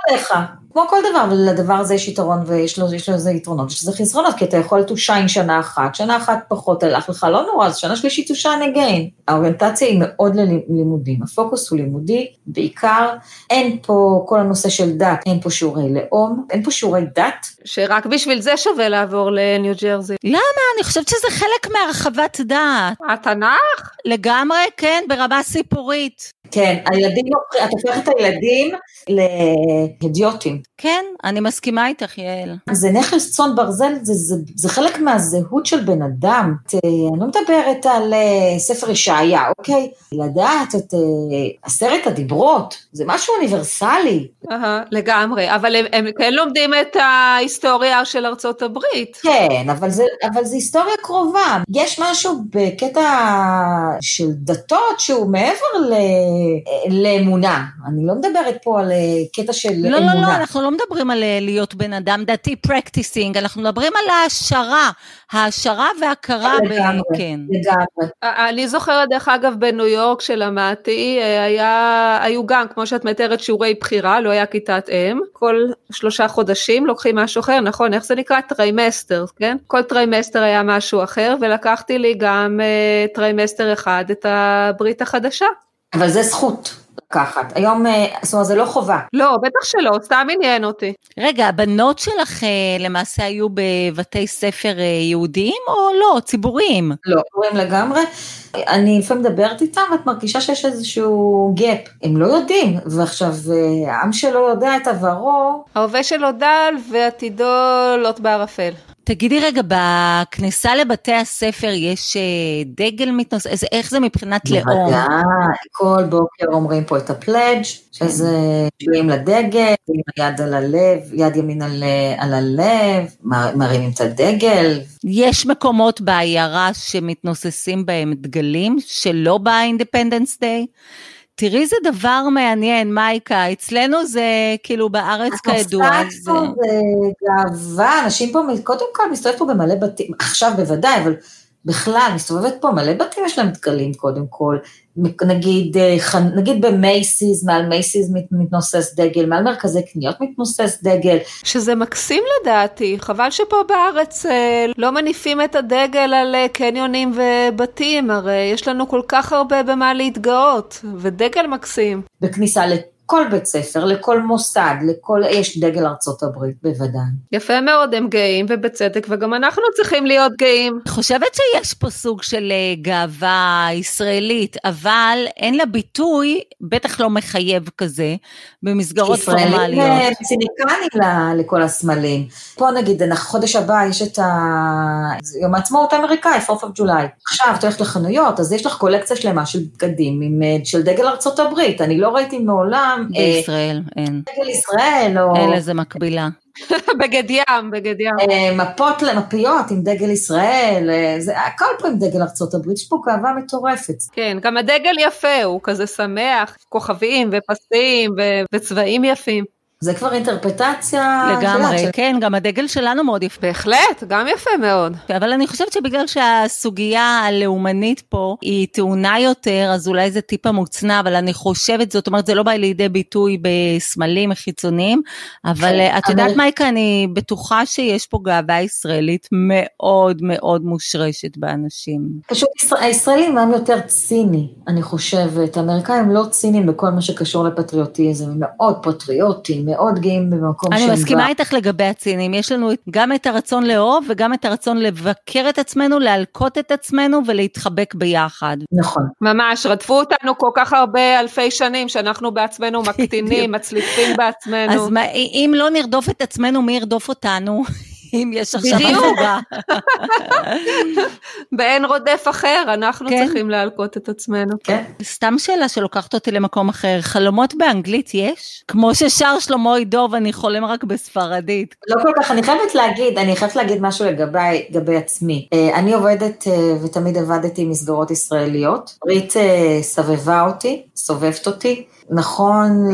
עליך. כמו כל דבר, ולדבר הזה יש יתרון ויש לו, לו איזה יתרונות, יש לזה חסרונות, כי אתה יכול to shine שנה אחת, שנה אחת פחות הלך לך, לא נורא, אז שנה שלישית to shine again. האוריינטציה היא מאוד ללימודים, הפוקוס הוא לימודי, בעיקר אין פה כל הנושא של דת, אין פה שיעורי לאום, אין פה שיעורי דת. שרק בשביל זה שווה לעבור לניו ג'רזי. למה? אני חושבת שזה חלק מהרחבת דת. התנ"ך? לגמרי, כן, ברמה סיפורית. כן, הילדים, את הופכת את הילדים להדיוטים. כן, אני מסכימה איתך, יעל. זה נכס צאן ברזל, זה, זה, זה חלק מהזהות של בן אדם. את, אני לא מדברת על uh, ספר ישעיה, אוקיי? לדעת את uh, עשרת הדיברות, זה משהו אוניברסלי. Uh-huh, לגמרי, אבל הם, הם כן לומדים את ההיסטוריה של ארצות הברית. כן, אבל זה, אבל זה היסטוריה קרובה. יש משהו בקטע של דתות שהוא מעבר ל... לאמונה. אני לא מדברת פה על קטע של לא, אמונה. לא, לא, אנחנו לא מדברים על להיות בן אדם דתי פרקטיסינג, אנחנו מדברים על העשרה, העשרה והכרה. לגמרי, ב- כן. לגמרי. אני זוכרת, דרך אגב, בניו יורק שלמדתי, היה, היו גם, כמו שאת מתארת, שיעורי בחירה, לא היה כיתת אם, כל שלושה חודשים לוקחים משהו אחר, נכון, איך זה נקרא? trimester, כן? כל trimester היה משהו אחר, ולקחתי לי גם trimester אחד, את הברית החדשה. אבל זה זכות לקחת. היום, אה, זאת אומרת, זה לא חובה. לא, בטח שלא, סתם עניין אותי. רגע, הבנות שלך אה, למעשה היו בבתי ספר אה, יהודיים או לא, ציבוריים? לא, ציבוריים לגמרי. אני לפעמים מדברת איתם, ואת מרגישה שיש איזשהו gap. הם לא יודעים, ועכשיו, העם שלא יודע את עברו... ההווה שלו דל ועתידו לוט בערפל. תגידי רגע, בכניסה לבתי הספר יש דגל מתנוסס, איך זה מבחינת לאום? בוודאי, כל בוקר אומרים פה את ה pledge, שזה נשבעים לדגל, עם היד על הלב, יד ימין על, על הלב, מרימים את הדגל. יש מקומות בעיירה שמתנוססים בהם דגלים, שלא ב Independence Day? תראי איזה דבר מעניין, מייקה, אצלנו זה כאילו בארץ כידוע. זה... גאווה, אנשים פה, קודם כל מסתובב פה במלא בתים, עכשיו בוודאי, אבל בכלל, מסתובבת פה מלא בתים, יש להם דגלים קודם כל. נגיד, אה, נגיד במייסיס, מעל מייסיס מתנוסס דגל, מעל מרכזי קניות מתנוסס דגל. שזה מקסים לדעתי, חבל שפה בארץ אה, לא מניפים את הדגל על אה, קניונים ובתים, הרי יש לנו כל כך הרבה במה להתגאות, ודגל מקסים. בכניסה לכל בית ספר, לכל מוסד, לכל, יש דגל ארצות הברית, בוודאי. יפה מאוד, הם גאים, ובצדק, וגם אנחנו צריכים להיות גאים. אני חושבת שיש פה סוג של גאווה ישראלית, אבל אין לה ביטוי, בטח לא מחייב כזה, במסגרות פורמליות. ישראלים ציניקנים לכל הסמלים. פה נגיד, חודש הבא יש את ה... יום העצמאות האמריקאי, 4th of July. עכשיו, את הולכת לחנויות, אז יש לך קולקציה שלמה של בגדים של דגל ארצות הברית. אני לא ראיתי מעולם... בישראל, אין. דגל ישראל, או... אין לזה מקבילה. בגד ים, בגד ים. אה, מפות למפיות עם דגל ישראל, אה, זה הכל פה עם דגל ארצות הברית, יש פה גאווה מטורפת. כן, גם הדגל יפה, הוא כזה שמח, כוכבים ופסים וצבעים יפים. זה כבר אינטרפטציה. לגמרי, של... כן, גם הדגל שלנו מאוד יפה. בהחלט, גם יפה מאוד. אבל אני חושבת שבגלל שהסוגיה הלאומנית פה היא טעונה יותר, אז אולי זה טיפה מוצנע, אבל אני חושבת, זאת אומרת, זה לא בא לידי ביטוי בסמלים חיצוניים, אבל כן, את יודעת, אבל... מייקה, אני בטוחה שיש פה גאווה ישראלית מאוד מאוד מושרשת באנשים. פשוט הישראלים הם יותר ציני, אני חושבת. האמריקאים לא ציניים בכל מה שקשור לפטריוטיזם, הם מאוד פטריוטים. מאוד גאים במקום שהם... אני מסכימה איתך לגבי הצינים, יש לנו גם את הרצון לאהוב וגם את הרצון לבקר את עצמנו, להלקות את עצמנו ולהתחבק ביחד. נכון. ממש, רדפו אותנו כל כך הרבה אלפי שנים שאנחנו בעצמנו מקטינים, מצליפים בעצמנו. אז מה, אם לא נרדוף את עצמנו, מי ירדוף אותנו? אם יש עכשיו עבודה. באין רודף אחר, אנחנו כן. צריכים להלקות את עצמנו. כן. סתם שאלה שלוקחת אותי למקום אחר, חלומות באנגלית יש? כמו ששר שלמה עידוב, אני חולם רק בספרדית. לא כל כך, אני חייבת להגיד, אני חייבת להגיד משהו לגבי, לגבי עצמי. אה, אני עובדת אה, ותמיד עבדתי עם מסגרות ישראליות. ברית אה, סבבה אותי, סובבת אותי. נכון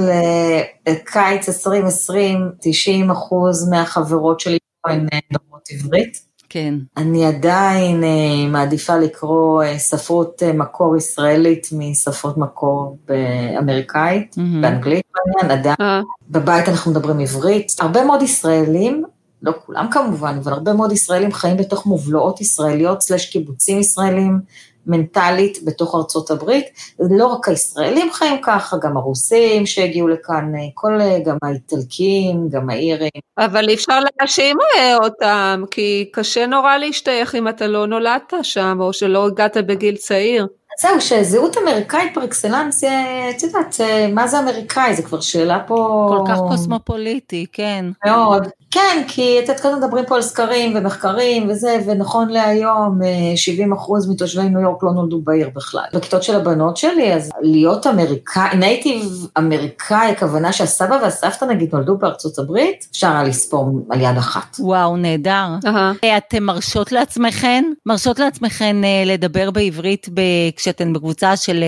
לקיץ 2020, 90 אחוז מהחברות שלי הן דוברות עברית. כן. אני עדיין uh, מעדיפה לקרוא uh, ספרות מקור ישראלית מספרות מקור באמריקאית, mm-hmm. באנגלית, בעניין, עדיין. Uh. בבית אנחנו מדברים עברית. הרבה מאוד ישראלים, לא כולם כמובן, אבל הרבה מאוד ישראלים חיים בתוך מובלעות ישראליות סלש קיבוצים ישראלים, מנטלית בתוך ארצות הברית. לא רק הישראלים חיים ככה, גם הרוסים שהגיעו לכאן, כל, גם האיטלקים, גם האירים. אבל אי אפשר להאשים אה, אותם, כי קשה נורא להשתייך אם אתה לא נולדת שם, או שלא הגעת בגיל צעיר. זהו, שזהות אמריקאית פר אקסלנס, את יודעת, מה זה אמריקאי? זה כבר שאלה פה... כל כך קוסמופוליטי, כן. מאוד. כן, כי את יודעת, קודם מדברים פה על סקרים ומחקרים וזה, ונכון להיום, 70 אה, אחוז מתושבי ניו יורק לא נולדו בעיר בכלל. בכיתות של הבנות שלי, אז להיות אמריקאי, נייטיב אמריקאי, הכוונה שהסבא והסבתא נגיד נולדו בארצות הברית, אפשר היה לספור על יד אחת. וואו, נהדר. Uh-huh. אתן מרשות לעצמכן, מרשות לעצמכן אה, לדבר בעברית כשאתן בקבוצה של,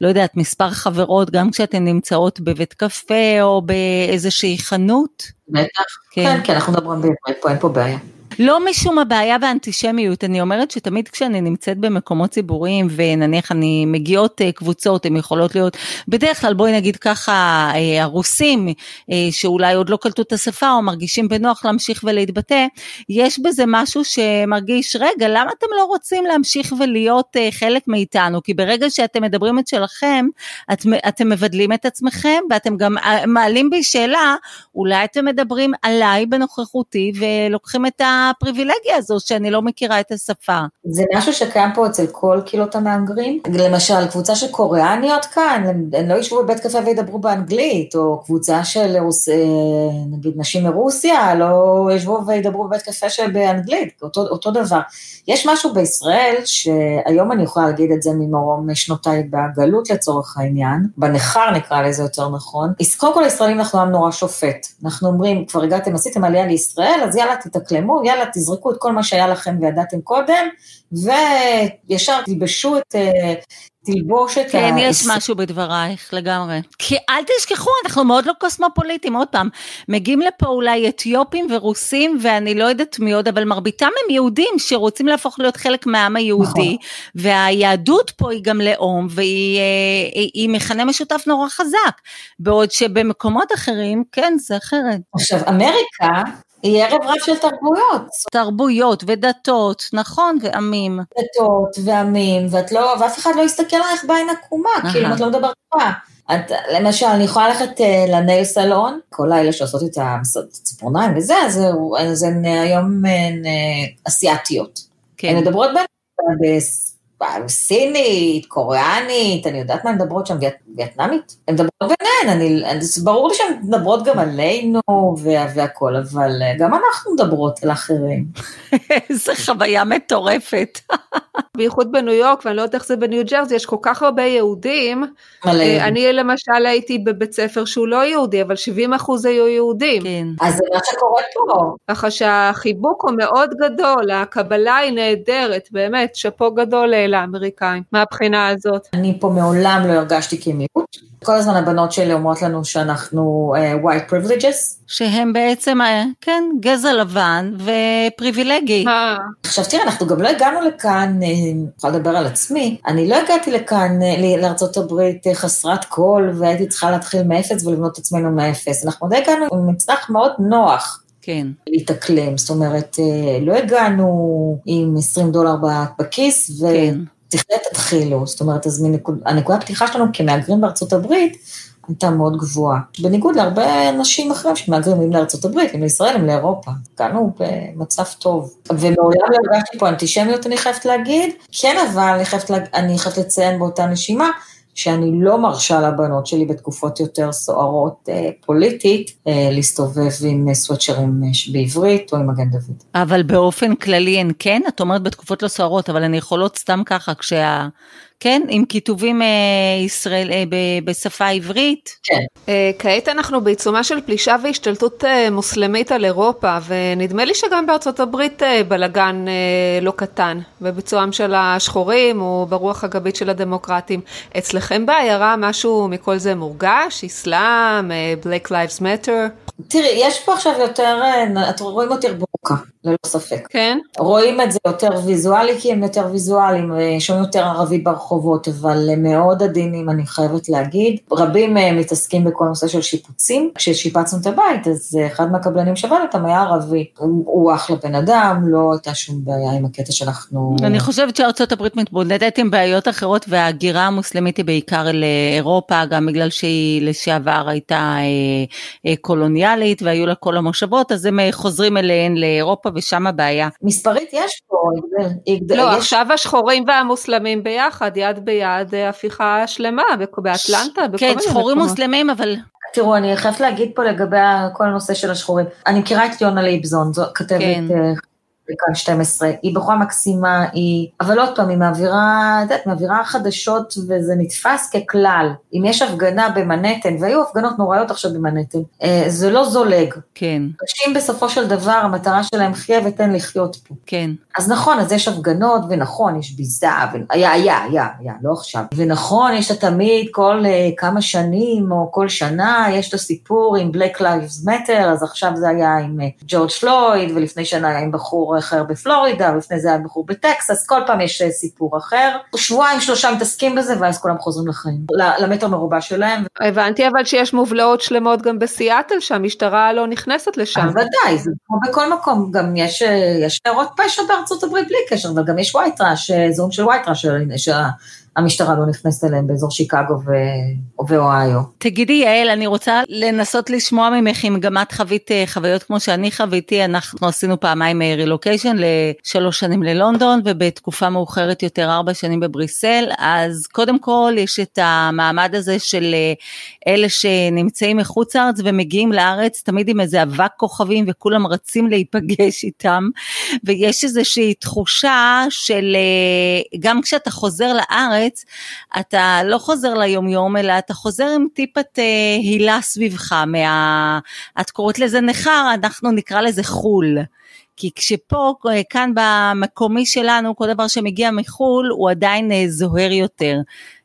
לא יודעת, מספר חברות, גם כשאתן נמצאות בבית קפה או באיזושהי חנות? בטח, כן, כן, כן אנחנו מדברים בעברית פה, אין פה בעיה. לא משום הבעיה באנטישמיות, אני אומרת שתמיד כשאני נמצאת במקומות ציבוריים ונניח אני מגיעות אה, קבוצות, הן יכולות להיות, בדרך כלל בואי נגיד ככה, אה, הרוסים אה, שאולי עוד לא קלטו את השפה או מרגישים בנוח להמשיך ולהתבטא, יש בזה משהו שמרגיש, רגע, למה אתם לא רוצים להמשיך ולהיות חלק מאיתנו? כי ברגע שאתם מדברים את שלכם, את, אתם מבדלים את עצמכם ואתם גם מעלים בי שאלה, אולי אתם מדברים עליי בנוכחותי ולוקחים את ה... הפריבילגיה הזו שאני לא מכירה את השפה. זה משהו שקיים פה אצל כל קהילות המהגרים. למשל, קבוצה של קוריאניות כאן, הן לא ישבו בבית קפה וידברו באנגלית, או קבוצה של רוס, אה, נגיד נשים מרוסיה, לא ישבו וידברו בבית קפה שבאנגלית, אותו, אותו דבר. יש משהו בישראל, שהיום אני יכולה להגיד את זה ממרום שנותיי בגלות לצורך העניין, בניכר נקרא לזה יותר נכון. קודם כל הישראלים אנחנו עם נורא שופט. אנחנו אומרים, כבר הגעתם, עשיתם עלייה לישראל, אז יאללה תתאקלמו, יאללה תזרקו את כל מה שהיה לכם וידעתם קודם, וישר תלבשו את אה, תלבושת. כן, ה... יש משהו בדברייך, לגמרי. כי אל תשכחו, אנחנו מאוד לא קוסמופוליטים, עוד פעם, מגיעים לפה אולי אתיופים ורוסים, ואני לא יודעת מי עוד, אבל מרביתם הם יהודים שרוצים להפוך להיות חלק מהעם היהודי, נכון. והיהדות פה היא גם לאום, והיא אה, מכנה משותף נורא חזק, בעוד שבמקומות אחרים, כן, זה אחרת. עכשיו, אמריקה, היא ערב רב של תרבויות. תרבויות ודתות, נכון, ועמים. דתות ועמים, ואת לא, ואף אחד לא יסתכל עליך בעין עקומה, כאילו אם את לא מדברת פה. את, למשל, אני יכולה ללכת uh, לנייל סלון, כל לילה שעושות את הציפורניים וזה, אז, אז הן היום הן אסיאתיות. כן. הן מדברות בין... בסינית, קוריאנית, אני יודעת מה הן מדברות שם, וייטנאמית. הן מדברות ביניהן, אני, זה ברור לי שהן מדברות גם עלינו והכל, אבל גם אנחנו מדברות על אחרים. איזה חוויה מטורפת. בייחוד בניו יורק, ואני לא יודעת איך זה בניו ג'רזי, יש כל כך הרבה יהודים. מלא. אני למשל הייתי בבית ספר שהוא לא יהודי, אבל 70 אחוז היו יהודים. כן. אז זה מה שקורה פה. ככה שהחיבוק הוא מאוד גדול, הקבלה היא נהדרת, באמת, שאפו גדול לאמריקאים, מהבחינה הזאת. אני פה מעולם לא הרגשתי כמיעוט. כל הזמן הבנות שלי אומרות לנו שאנחנו uh, white privileges. שהם בעצם, כן, גזע לבן ופריבילגי. עכשיו תראה, אנחנו גם לא הגענו לכאן, אני יכולה לדבר על עצמי, אני לא הגעתי לכאן הברית חסרת קול והייתי צריכה להתחיל מאפס ולבנות את עצמנו מאפס. אנחנו די הגענו עם מצנח מאוד נוח. כן. להתאקלם, זאת אומרת, לא הגענו עם 20 דולר בכיס, ו... כן. תחיה תתחילו, זאת אומרת, אז מנקוד, הנקודת הפתיחה שלנו כמהגרים בארצות הברית הייתה מאוד גבוהה. בניגוד להרבה אנשים אחרים שמהגרים אם לארצות הברית, אם לישראל, אם לאירופה. הגענו במצב טוב. ומעולם לא הרגשתי פה אנטישמיות, אני חייבת להגיד. כן, אבל אני חייבת, לה, אני חייבת לציין באותה נשימה, שאני לא מרשה לבנות שלי בתקופות יותר סוערות אה, פוליטית, אה, להסתובב עם סוואצ'רים בעברית או עם מגן דוד. אבל באופן כללי הן כן? את אומרת בתקופות לא סוערות, אבל הן יכולות סתם ככה כשה... כן, עם כיתובים אה, ישראל, אה, ב- בשפה העברית. כן. אה, כעת אנחנו בעיצומה של פלישה והשתלטות אה, מוסלמית על אירופה, ונדמה לי שגם בארצות הברית אה, בלאגן אה, לא קטן, בביצועם של השחורים וברוח הגבית של הדמוקרטים. אצלכם בעיירה משהו מכל זה מורגש? אסלאם, אה, Black Lives Matter? תראי, יש פה עכשיו יותר, אה, אתם רואים אותי בוקה, ללא ספק. כן? רואים את זה יותר ויזואלי, כי הם יותר ויזואליים, שומעים יותר ערבית ברחובות, אבל מאוד עדינים, אני חייבת להגיד. רבים מהם מתעסקים בכל נושא של שיפוצים. כששיפצנו את הבית, אז אחד מהקבלנים שעבד אותם היה ערבי. הוא, הוא אחלה בן אדם, לא הייתה שום בעיה עם הקטע שאנחנו... אני חושבת שארצות הברית מתמודדת עם בעיות אחרות, וההגירה המוסלמית היא בעיקר לאירופה, גם בגלל שהיא לשעבר הייתה אה, אה, קולוניאלית, והיו לה כל המושבות, אז הם חוזרים אליהן לאירופה, ושם הבעיה. מספרית יש פה, יגדל. לא, יש... עכשיו השחורים והמוסלמים ביחד, יד ביד, הפיכה שלמה, באטלנטה, בכל כן, מיני שחורים מוסלמים, אבל... תראו, אני חייבת להגיד פה לגבי כל הנושא של השחורים. אני מכירה את יונה ליבזון, זו כתבת כן. בכאן 12, היא בחורה מקסימה, היא, אבל עוד פעם, היא מעבירה, את יודעת, מעבירה חדשות וזה נתפס ככלל. אם יש הפגנה במנהטן, והיו הפגנות נוראיות עכשיו במנהטן, אה, זה לא זולג. כן, אנשים בסופו של דבר, המטרה שלהם חיה ותן לחיות פה. כן. אז נכון, אז יש הפגנות, ונכון, יש ביזה, והיה, היה, היה, היה, לא עכשיו. ונכון, יש תמיד כל uh, כמה שנים, או כל שנה, יש את הסיפור עם Black Lives Matter, אז עכשיו זה היה עם ג'ורג' uh, פלויד, ולפני שנה היה עם בחור אחר בפלורידה, ולפני זה היה בחור בטקסס, כל פעם יש uh, סיפור אחר. שבועיים, שלושה מתעסקים בזה, ואז כולם חוזרים לחיים, למטר מרובע שלהם. הבנתי אבל שיש מובלעות שלמות גם בסיאטל, שהמשטרה לא נכנסת לשם. ודאי, זה כמו בכל מקום, גם יש, יש עיירות פשע בארצות הברית בלי קשר, אבל גם יש white trash, זום של white trash, שהמשטרה לא נכנסת אליהם באזור שיקגו ואוהיו. תגידי יעל, אני רוצה לנסות לשמוע ממך אם גם את חווית חוויות כמו שאני חוויתי, אנחנו עשינו פעמיים רילוקיישן לשלוש שנים ללונדון ובתקופה מאוחרת יותר ארבע שנים בבריסל, אז קודם כל יש את המעמד הזה של אלה שנמצאים מחוץ לארץ ומגיעים לארץ תמיד עם איזה אבק כוכבים וכולם רצים להיפגש איתם, ויש איזושהי תחושה של גם כשאתה חוזר לארץ, אתה לא חוזר ליומיום, אלא אתה חוזר עם טיפת אה, הילה סביבך, מה... את קוראת לזה נכר, אנחנו נקרא לזה חו"ל. כי כשפה, כאן במקומי שלנו, כל דבר שמגיע מחו"ל הוא עדיין אה, זוהר יותר.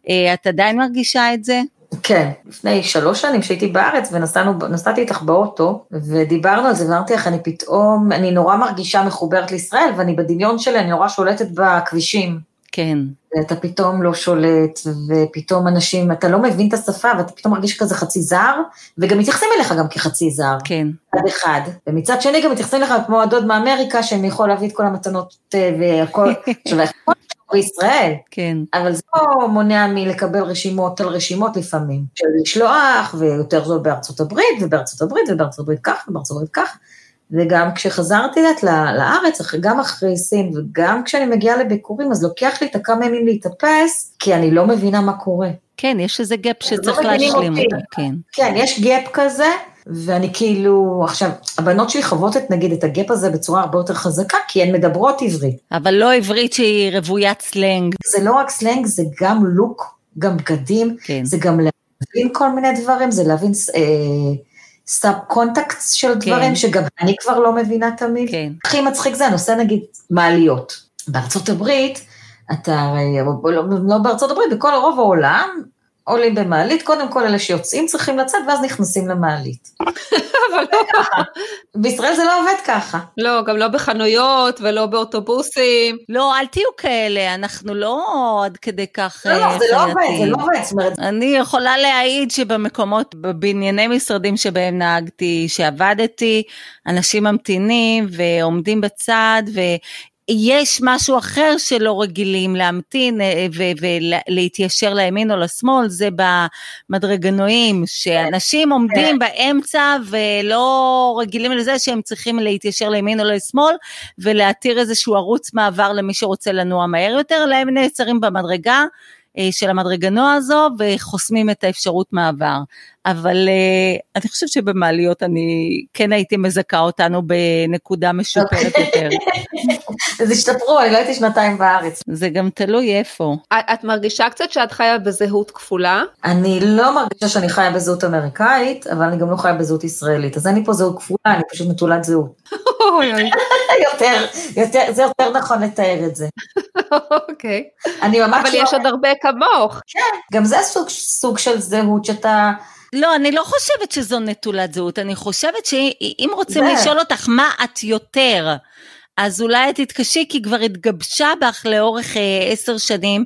אה, את עדיין מרגישה את זה? כן, לפני שלוש שנים שהייתי בארץ ונסעתי איתך באוטו ודיברנו על זה ואמרתי לך, אני פתאום, אני נורא מרגישה מחוברת לישראל ואני בדמיון שלי, אני נורא שולטת בכבישים. כן. ואתה פתאום לא שולט, ופתאום אנשים, אתה לא מבין את השפה, ואתה פתאום מרגיש כזה חצי זר, וגם מתייחסים אליך גם כחצי זר. כן. מצד אחד. ומצד שני גם מתייחסים אליך כמו הדוד מאמריקה, שהם יכול להביא את כל המתנות והכל. עכשיו, הכל בישראל. כן. אבל זה לא מונע מלקבל רשימות על רשימות לפעמים, של לשלוח, ויותר זול בארצות הברית, ובארצות הברית, ובארצות הברית כך, ובארצות הברית כך. וגם כשחזרתי לת, לארץ, גם אחרי סין, וגם כשאני מגיעה לביקורים, אז לוקח לי את הכמה ימים להתאפס, כי אני לא מבינה מה קורה. כן, יש איזה gap לא שצריך מבינים להשלים אותי. אותו, כן. כן, יש gap כזה, ואני כאילו, עכשיו, הבנות שלי חוות את, נגיד, את ה gap הזה בצורה הרבה יותר חזקה, כי הן מדברות עברית. אבל לא עברית שהיא רוויית סלנג. זה לא רק סלנג, זה גם look, גם בגדים, כן. זה גם להבין כל מיני דברים, זה להבין אה, סאב קונטקסט של דברים, שגם אני כבר לא מבינה תמיד. כן. הכי מצחיק זה הנושא, נגיד, מעליות. בארצות הברית, אתה לא, לא בארצות הברית, בכל רוב העולם, עולים במעלית, קודם כל אלה שיוצאים צריכים לצאת, ואז נכנסים למעלית. אבל לא, בישראל זה לא עובד ככה. לא, גם לא בחנויות ולא באוטובוסים. לא, אל תהיו כאלה, אנחנו לא עד כדי כך לא, לא, זה לא עובד, זה. לא עובד. אני יכולה להעיד שבמקומות, בבנייני משרדים שבהם נהגתי, שעבדתי, אנשים ממתינים ועומדים בצד, ויש משהו אחר שלא רגילים להמתין אה, ו- ולהתיישר לימין או לשמאל, זה במדרגנועים, שאנשים עומדים באמצע ולא רגילים לזה שהם צריכים להתיישר לימין או לשמאל, ולהתיר איזשהו ערוץ מעבר למי שרוצה לנוע מהר יותר, אלא הם נעצרים במדרגה. אה, של המדרגנוע הזו וחוסמים את האפשרות מעבר. אבל אה, אני חושבת שבמעליות אני כן הייתי מזכה אותנו בנקודה משופרת יותר. אז השתפרו, אני לא הייתי שנתיים בארץ. זה גם תלוי איפה. את- את מרגישה קצת שאת חיה בזהות כפולה? אני לא מרגישה שאני חיה בזהות אמריקאית, אבל אני גם לא חיה בזהות ישראלית. אז אין לי פה זהות כפולה, אני פשוט נטולת זהות. יותר, יותר, זה יותר נכון לתאר את זה. אוקיי. אני ממש אבל לא... יש עוד הרבה כמוך. גם זה סוג, סוג של זהות שאתה... לא, אני לא חושבת שזו נטולת זהות, אני חושבת שאם רוצים זה. לשאול אותך מה את יותר, אז אולי את תתקשי כי כבר התגבשה בך לאורך אה, עשר שנים.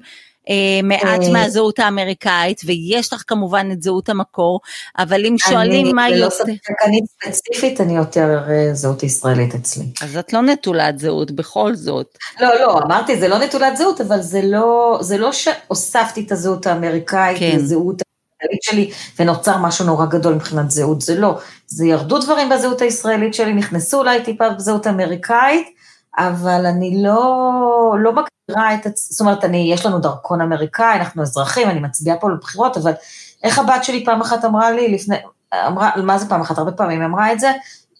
אה, מעט אה. מהזהות האמריקאית, ויש לך כמובן את זהות המקור, אבל אם שואלים מה אני, ללא יותר, ספק, אני ספציפית, אני יותר אה, זהות ישראלית אצלי. אז את לא נטולת זהות בכל זאת. לא, לא, אמרתי, זה לא נטולת זהות, אבל זה לא, זה לא שהוספתי את הזהות האמריקאית כן. לזהות הישראלית שלי, ונוצר משהו נורא גדול מבחינת זהות, זה לא. זה ירדו דברים בזהות הישראלית שלי, נכנסו אולי טיפה בזהות האמריקאית, אבל אני לא, לא מכירה את זאת אומרת, אני, יש לנו דרכון אמריקאי, אנחנו אזרחים, אני מצביעה פה לבחירות, אבל איך הבת שלי פעם אחת אמרה לי לפני, אמרה, מה זה פעם אחת? הרבה פעמים אמרה את זה,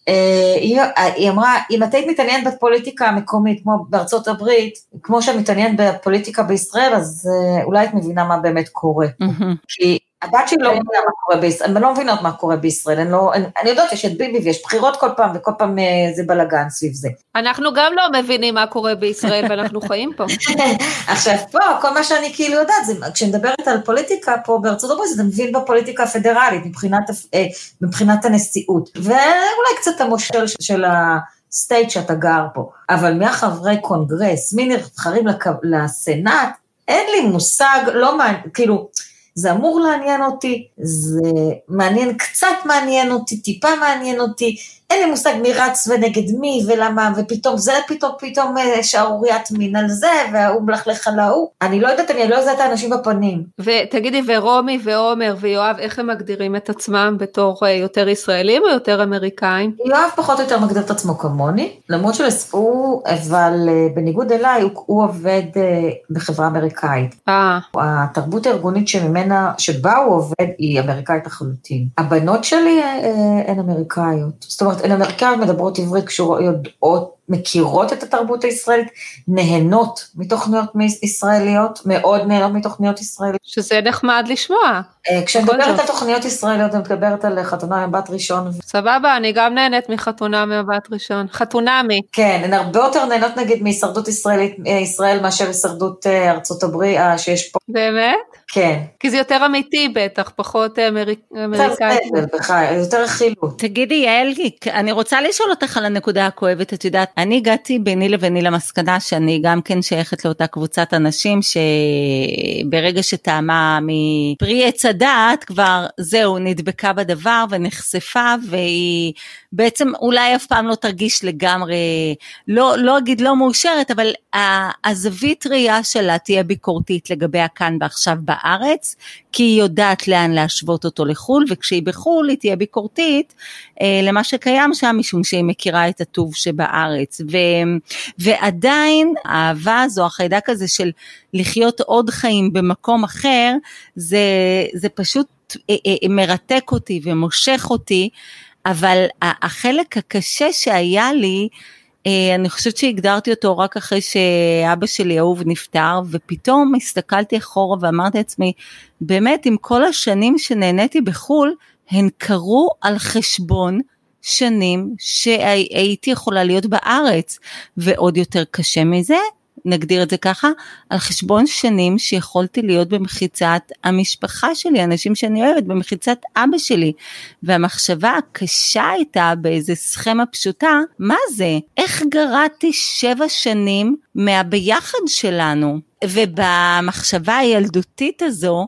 אה, היא, היא אמרה, אם את היית מתעניינת בפוליטיקה המקומית, כמו בארצות הברית, כמו שאת מתעניינת בפוליטיקה בישראל, אז אה, אולי את מבינה מה באמת קורה. מהמם. כי הבת שלי לא מבינה מה קורה בישראל, הן לא מבינות מה קורה בישראל, הן לא, אני, אני יודעת, יש את ביבי ויש בחירות כל פעם, וכל פעם אה, זה בלאגן סביב זה. אנחנו גם לא מבינים מה קורה בישראל ואנחנו חיים פה. עכשיו פה, כל מה שאני כאילו יודעת, זה, כשאני מדברת על פוליטיקה פה בארצות הברית, אתה מבין בפוליטיקה הפדרלית, מבחינת, אה, מבחינת הנשיאות, ואולי קצת המושל של- של ה state שאתה גר פה, אבל מהחברי קונגרס, מי נבחרים לק- לסנאט, אין לי מושג, לא מעניין, כאילו, זה אמור לעניין אותי, זה מעניין, קצת מעניין אותי, טיפה מעניין אותי, אין לי מושג מי רץ ונגד מי ולמה, ופתאום זה, פתאום, פתאום אה, שערוריית מין על זה, וההוא מלכלך על ההוא. אני לא יודעת, אני לא יודעת את האנשים בפנים. ותגידי, ורומי ועומר ויואב, איך הם מגדירים את עצמם בתור אה, יותר ישראלים או יותר אמריקאים? יואב פחות או יותר מגדיר את עצמו כמוני, למרות שהוא, אבל אה, בניגוד אליי, הוא, הוא עובד בחברה אמריקאית. אה, התרבות הארגונית שממנה, שבה הוא עובד, היא אמריקאית לחלוטין. הבנות שלי הן אמריקאיות. זאת אומרת, הן אמריקאיות מדברות עברית, קשורות, יודעות, מכירות את התרבות הישראלית, נהנות מתוכניות ישראליות, מאוד נהנות מתוכניות ישראליות. שזה נחמד לשמוע. אה, כשאני מדברת. על תוכניות ישראליות, אני מדברת על חתונה עם בת ראשון. סבבה, אני גם נהנית מחתונה ממבט ראשון. חתונמי. כן, הן הרבה יותר נהנות נגיד מהישרדות ישראלית, אה, ישראל מאשר הישרדות אה, ארצות הברית, שיש פה, באמת? כן. כי זה יותר אמיתי בטח, פחות אמריק... יותר אמריקאי. יותר רכילות. תגידי יעל, אני רוצה לשאול אותך על הנקודה הכואבת, את יודעת, אני הגעתי ביני לביני למסקנה שאני גם כן שייכת לאותה קבוצת אנשים שברגע שטעמה מפרי עץ הדעת כבר זהו נדבקה בדבר ונחשפה והיא בעצם אולי אף פעם לא תרגיש לגמרי, לא, לא אגיד לא מאושרת, אבל הזווית ראייה שלה תהיה ביקורתית לגבי הכאן ועכשיו. בארץ, כי היא יודעת לאן להשוות אותו לחו"ל, וכשהיא בחו"ל היא תהיה ביקורתית אה, למה שקיים שם, משום שהיא מכירה את הטוב שבארץ. ו, ועדיין האהבה הזו, החיידק הזה של לחיות עוד חיים במקום אחר, זה, זה פשוט אה, אה, מרתק אותי ומושך אותי, אבל החלק הקשה שהיה לי, אה, אני חושבת שהגדרתי אותו רק אחרי שאבא שלי אהוב נפטר, ופתאום הסתכלתי אחורה ואמרתי לעצמי, באמת עם כל השנים שנהניתי בחו"ל, הן קרו על חשבון שנים שהייתי יכולה להיות בארץ, ועוד יותר קשה מזה, נגדיר את זה ככה, על חשבון שנים שיכולתי להיות במחיצת המשפחה שלי, אנשים שאני אוהבת, במחיצת אבא שלי. והמחשבה הקשה הייתה באיזה סכמה פשוטה, מה זה? איך גרעתי שבע שנים מהביחד שלנו? ובמחשבה הילדותית הזו,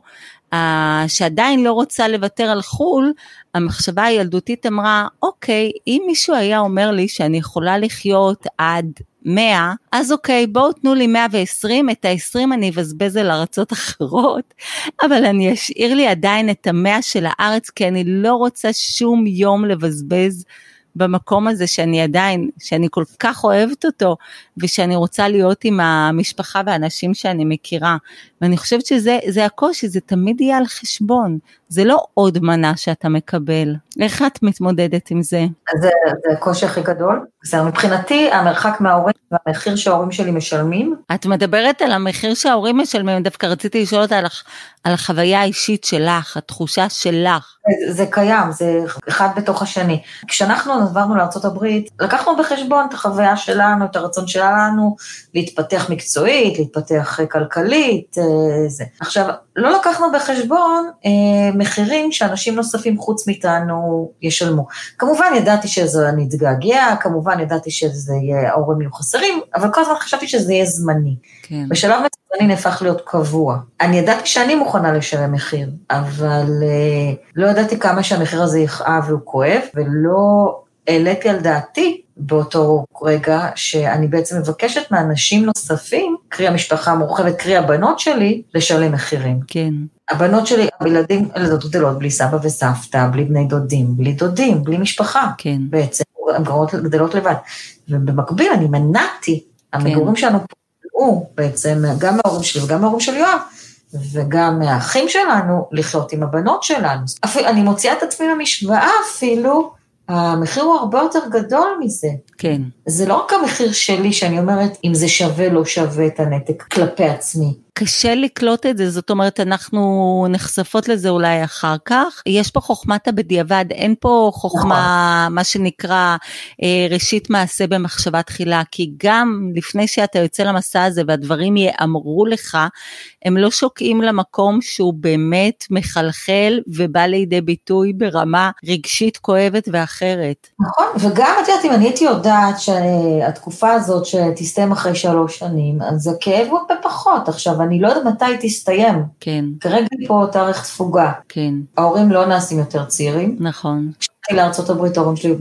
שעדיין לא רוצה לוותר על חו"ל, המחשבה הילדותית אמרה, אוקיי, אם מישהו היה אומר לי שאני יכולה לחיות עד 100, אז אוקיי, בואו תנו לי 120, את ה-20 אני אבזבז על ארצות אחרות, אבל אני אשאיר לי עדיין את המאה של הארץ, כי אני לא רוצה שום יום לבזבז במקום הזה שאני עדיין, שאני כל כך אוהבת אותו, ושאני רוצה להיות עם המשפחה והאנשים שאני מכירה. ואני חושבת שזה הקושי, זה תמיד יהיה על חשבון, זה לא עוד מנה שאתה מקבל. איך את מתמודדת עם זה? זה, זה הקושי הכי גדול. זה מבחינתי המרחק מההורים והמחיר שההורים שלי משלמים. את מדברת על המחיר שההורים משלמים, דווקא רציתי לשאול אותה על, על החוויה האישית שלך, התחושה שלך. זה, זה קיים, זה אחד בתוך השני. כשאנחנו עברנו לארה"ב, לקחנו בחשבון את החוויה שלנו, את הרצון שלנו להתפתח מקצועית, להתפתח כלכלית, זה. עכשיו, לא לקחנו בחשבון אה, מחירים שאנשים נוספים חוץ מאיתנו ישלמו. כמובן ידעתי שזה אני אתגעגע, כמובן ידעתי שזה יהיה, ההורים יהיו חסרים, אבל כל הזמן חשבתי שזה יהיה זמני. כן. בשלב מצויני נהפך להיות קבוע. אני ידעתי שאני מוכנה לשלם מחיר, אבל אה, לא ידעתי כמה שהמחיר הזה יכאב והוא כואב, ולא העליתי על דעתי באותו רגע, שאני בעצם מבקשת מאנשים נוספים, קרי המשפחה המורחבת, קרי הבנות שלי, לשלם מחירים. כן. הבנות שלי, הילדים, ילדות גדלות בלי סבא וסבתא, בלי בני דודים, בלי דודים, בלי משפחה. כן. בעצם, הן גדלות לבד. ובמקביל אני מנעתי, המגורים כן. שלנו פה, בעצם, גם מההורים שלי וגם מההורים של יואב, וגם מהאחים שלנו, לחיות עם הבנות שלנו. אפילו, אני מוציאה את עצמי למשוואה אפילו, המחיר הוא הרבה יותר גדול מזה. כן. זה לא רק המחיר שלי, שאני אומרת אם זה שווה, לא שווה את הנתק כלפי עצמי. קשה לקלוט את זה, זאת אומרת, אנחנו נחשפות לזה אולי אחר כך. יש פה חוכמת הבדיעבד, אין פה חוכמה, נכון. מה שנקרא, אה, ראשית מעשה במחשבה תחילה, כי גם לפני שאתה יוצא למסע הזה והדברים יאמרו לך, הם לא שוקעים למקום שהוא באמת מחלחל ובא לידי ביטוי ברמה רגשית כואבת ואחרת. נכון, וגם את יודעת, אם אני הייתי יודעת שהתקופה הזאת שתסתיים אחרי שלוש שנים, אז הכאב הוא הרבה פחות. עכשיו, אני לא יודעת מתי היא תסתיים. כן. כרגע פה תאריך תפוגה. כן. ההורים לא נעשים יותר צעירים. נכון. כשהייתי לארה"ב, ההורים שלי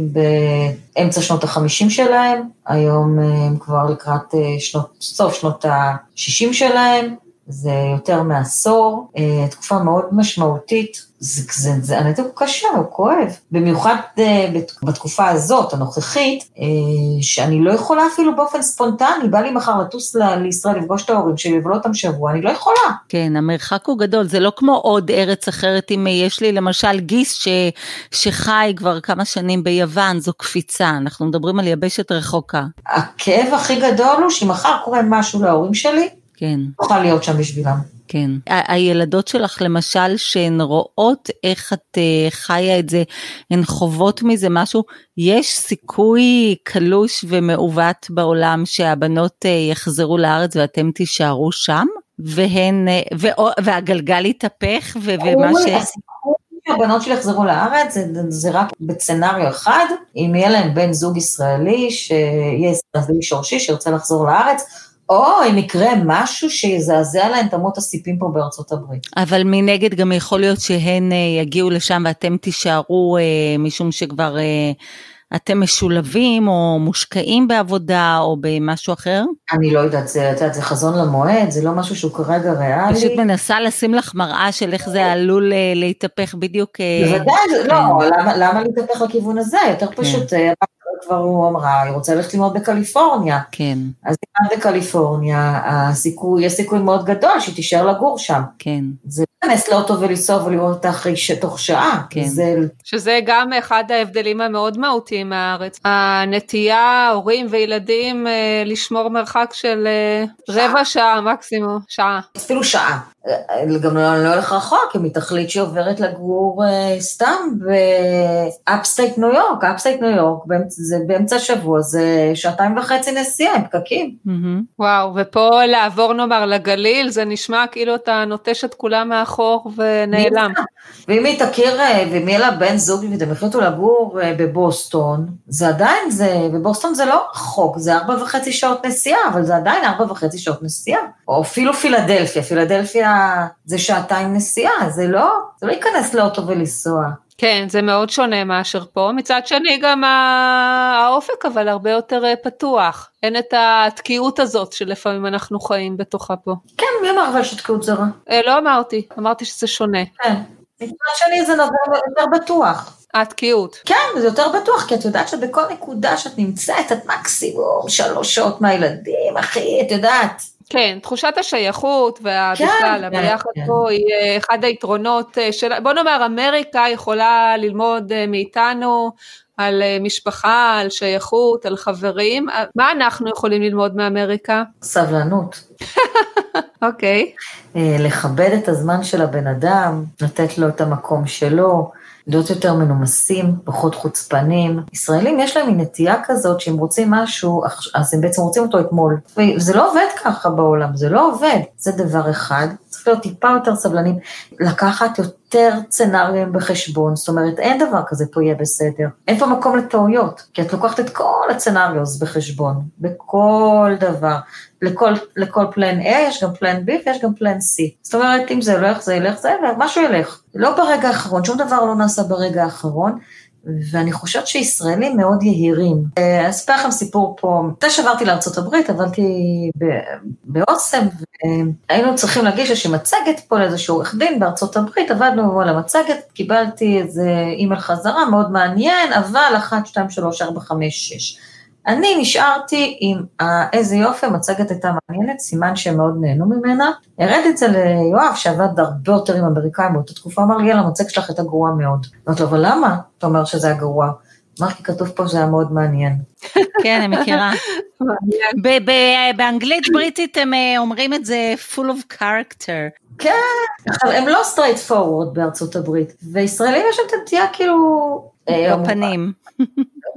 באמצע שנות החמישים שלהם, היום הם כבר לקראת אה, שנות, סוף שנות השישים שלהם. זה יותר מעשור, אה, תקופה מאוד משמעותית, זה, זה, זה, הנתק הוא קשה, הוא כואב. במיוחד אה, בתקופה הזאת, הנוכחית, אה, שאני לא יכולה אפילו באופן ספונטני, בא לי מחר לטוס לישראל, לפגוש את ההורים שלי, לבלות אותם שבוע, אני לא יכולה. כן, המרחק הוא גדול, זה לא כמו עוד ארץ אחרת, אם יש לי למשל גיס ש, שחי כבר כמה שנים ביוון, זו קפיצה, אנחנו מדברים על יבשת רחוקה. הכאב הכי גדול הוא שאם מחר קורה משהו להורים שלי, כן. נוכל להיות שם בשבילם. כן. הילדות שלך למשל, שהן רואות איך את uh, חיה את זה, הן חוות מזה משהו, יש סיכוי קלוש ומעוות בעולם שהבנות uh, יחזרו לארץ ואתם תישארו שם? והן, uh, ו, והגלגל יתהפך ומה ש... הבנות שלי יחזרו לארץ, זה, זה רק בסצנריו אחד, אם יהיה להם בן זוג ישראלי, שיהיה ישראלי שורשי, שירצה לחזור לארץ, או אם יקרה משהו שיזעזע להם את אמות הסיפים פה בארצות הברית. אבל מנגד גם יכול להיות שהן אה, יגיעו לשם ואתם תישארו, אה, משום שכבר... אה, אתם משולבים או מושקעים בעבודה או במשהו אחר? אני לא יודעת, זה, יודעת, זה חזון למועד, זה לא משהו שהוא כרגע ריאלי. פשוט מנסה לשים לך מראה של איך זה עלול להתהפך בדיוק. בוודאי, כן. לא, למה, למה להתהפך לכיוון הזה? יותר כן. פשוט, כבר הוא אמרה, היא רוצה ללכת ללמוד בקליפורניה. כן. אז היא למדה בקליפורניה, הסיכוי, יש סיכוי מאוד גדול שהיא תישאר לגור שם. כן. זה להיכנס לאוטו ולנסוע ולראות אותה אחרי תוך שעה. כן. זה... שזה גם אחד ההבדלים המאוד מהותיים מהארץ. הנטייה, הורים וילדים, אה, לשמור מרחק של אה, שעה. רבע שעה מקסימום, שעה. אפילו שעה. גם לא, לא הולך רחוק, אם היא תחליט שהיא עוברת לגור אה, סתם ב upstate ניו יורק, upstate ניו יורק, זה באמצע השבוע, זה שעתיים וחצי נסיעה עם פקקים. אמ-המ. וואו, ופה לעבור נאמר לגליל, זה נשמע כאילו אתה נוטש את כולם מאחור ונעלם. ואם היא תכיר, אה, ואם יהיה לה בן זוג ואתם החליטו לגור אה, בבוסטון, זה עדיין, זה, בבוסטון זה לא רחוק, זה ארבע וחצי שעות נסיעה, אבל זה עדיין ארבע וחצי שעות נסיעה. או אפילו פילדלפיה, פילדלפיה זה שעתיים נסיעה, זה לא, זה לא ייכנס לאוטו ולנסוע. כן, זה מאוד שונה מאשר פה. מצד שני גם האופק אבל הרבה יותר אה, פתוח. אין את התקיעות הזאת שלפעמים אנחנו חיים בתוכה פה. כן, מי אמר אבל שתקיעות זה רע? אה, לא אמרתי, אמרתי שזה שונה. כן. מצד שני זה נובע יותר בטוח. התקיעות. כן, זה יותר בטוח, כי את יודעת שבכל נקודה שאת נמצאת, את מקסימום שלוש שעות מהילדים, אחי, את יודעת. כן, תחושת השייכות והבכלל, כן, הביחד כן. פה היא אה, אחד היתרונות אה, של, בוא נאמר, אמריקה יכולה ללמוד אה, מאיתנו על משפחה, על שייכות, על חברים, מה אנחנו יכולים ללמוד מאמריקה? סבלנות. אוקיי. okay. לכבד את הזמן של הבן אדם, לתת לו את המקום שלו. להיות יותר מנומסים, פחות חוצפנים. ישראלים יש להם נטייה כזאת שאם רוצים משהו, אז הם בעצם רוצים אותו אתמול. וזה לא עובד ככה בעולם, זה לא עובד. זה דבר אחד. צריך להיות טיפה יותר סבלנים, לקחת יותר צנריונים בחשבון, זאת אומרת, אין דבר כזה פה יהיה בסדר. אין פה מקום לטעויות, כי את לוקחת את כל הצנריוס בחשבון, בכל דבר. לכל, לכל פלן A יש גם פלן B ויש גם פלן C. זאת אומרת, אם זה ילך, זה ילך, זה ילך, משהו ילך. לא ברגע האחרון, שום דבר לא נעשה ברגע האחרון. ואני חושבת שישראלים מאוד יהירים. אה, אספר לכם סיפור פה, מתי שעברתי לארה"ב, עבדתי באוסם, והיינו צריכים להגיש איזושהי מצגת פה לאיזשהו עורך דין בארצות הברית, עבדנו על המצגת, קיבלתי איזה אימייל חזרה מאוד מעניין, אבל 1, 2, 3, 4, 5, 6. אני נשארתי עם איזה יופי, המצגת הייתה מעניינת, סימן שהם מאוד נהנו ממנה. הראיתי את זה ליואב, שעבד הרבה יותר עם אמריקאים באותה תקופה, אמר לי, יאללה, המצגת שלך הייתה גרועה מאוד. אמרתי לו, אבל למה אתה אומר שזה היה גרוע? אמר כי כתוב פה שזה היה מאוד מעניין. כן, אני מכירה. באנגלית בריטית הם אה, אומרים את זה full of character. כן, עכשיו הם לא straight forward בארצות הברית, וישראלים יש להם את הנטייה כאילו... בפנים.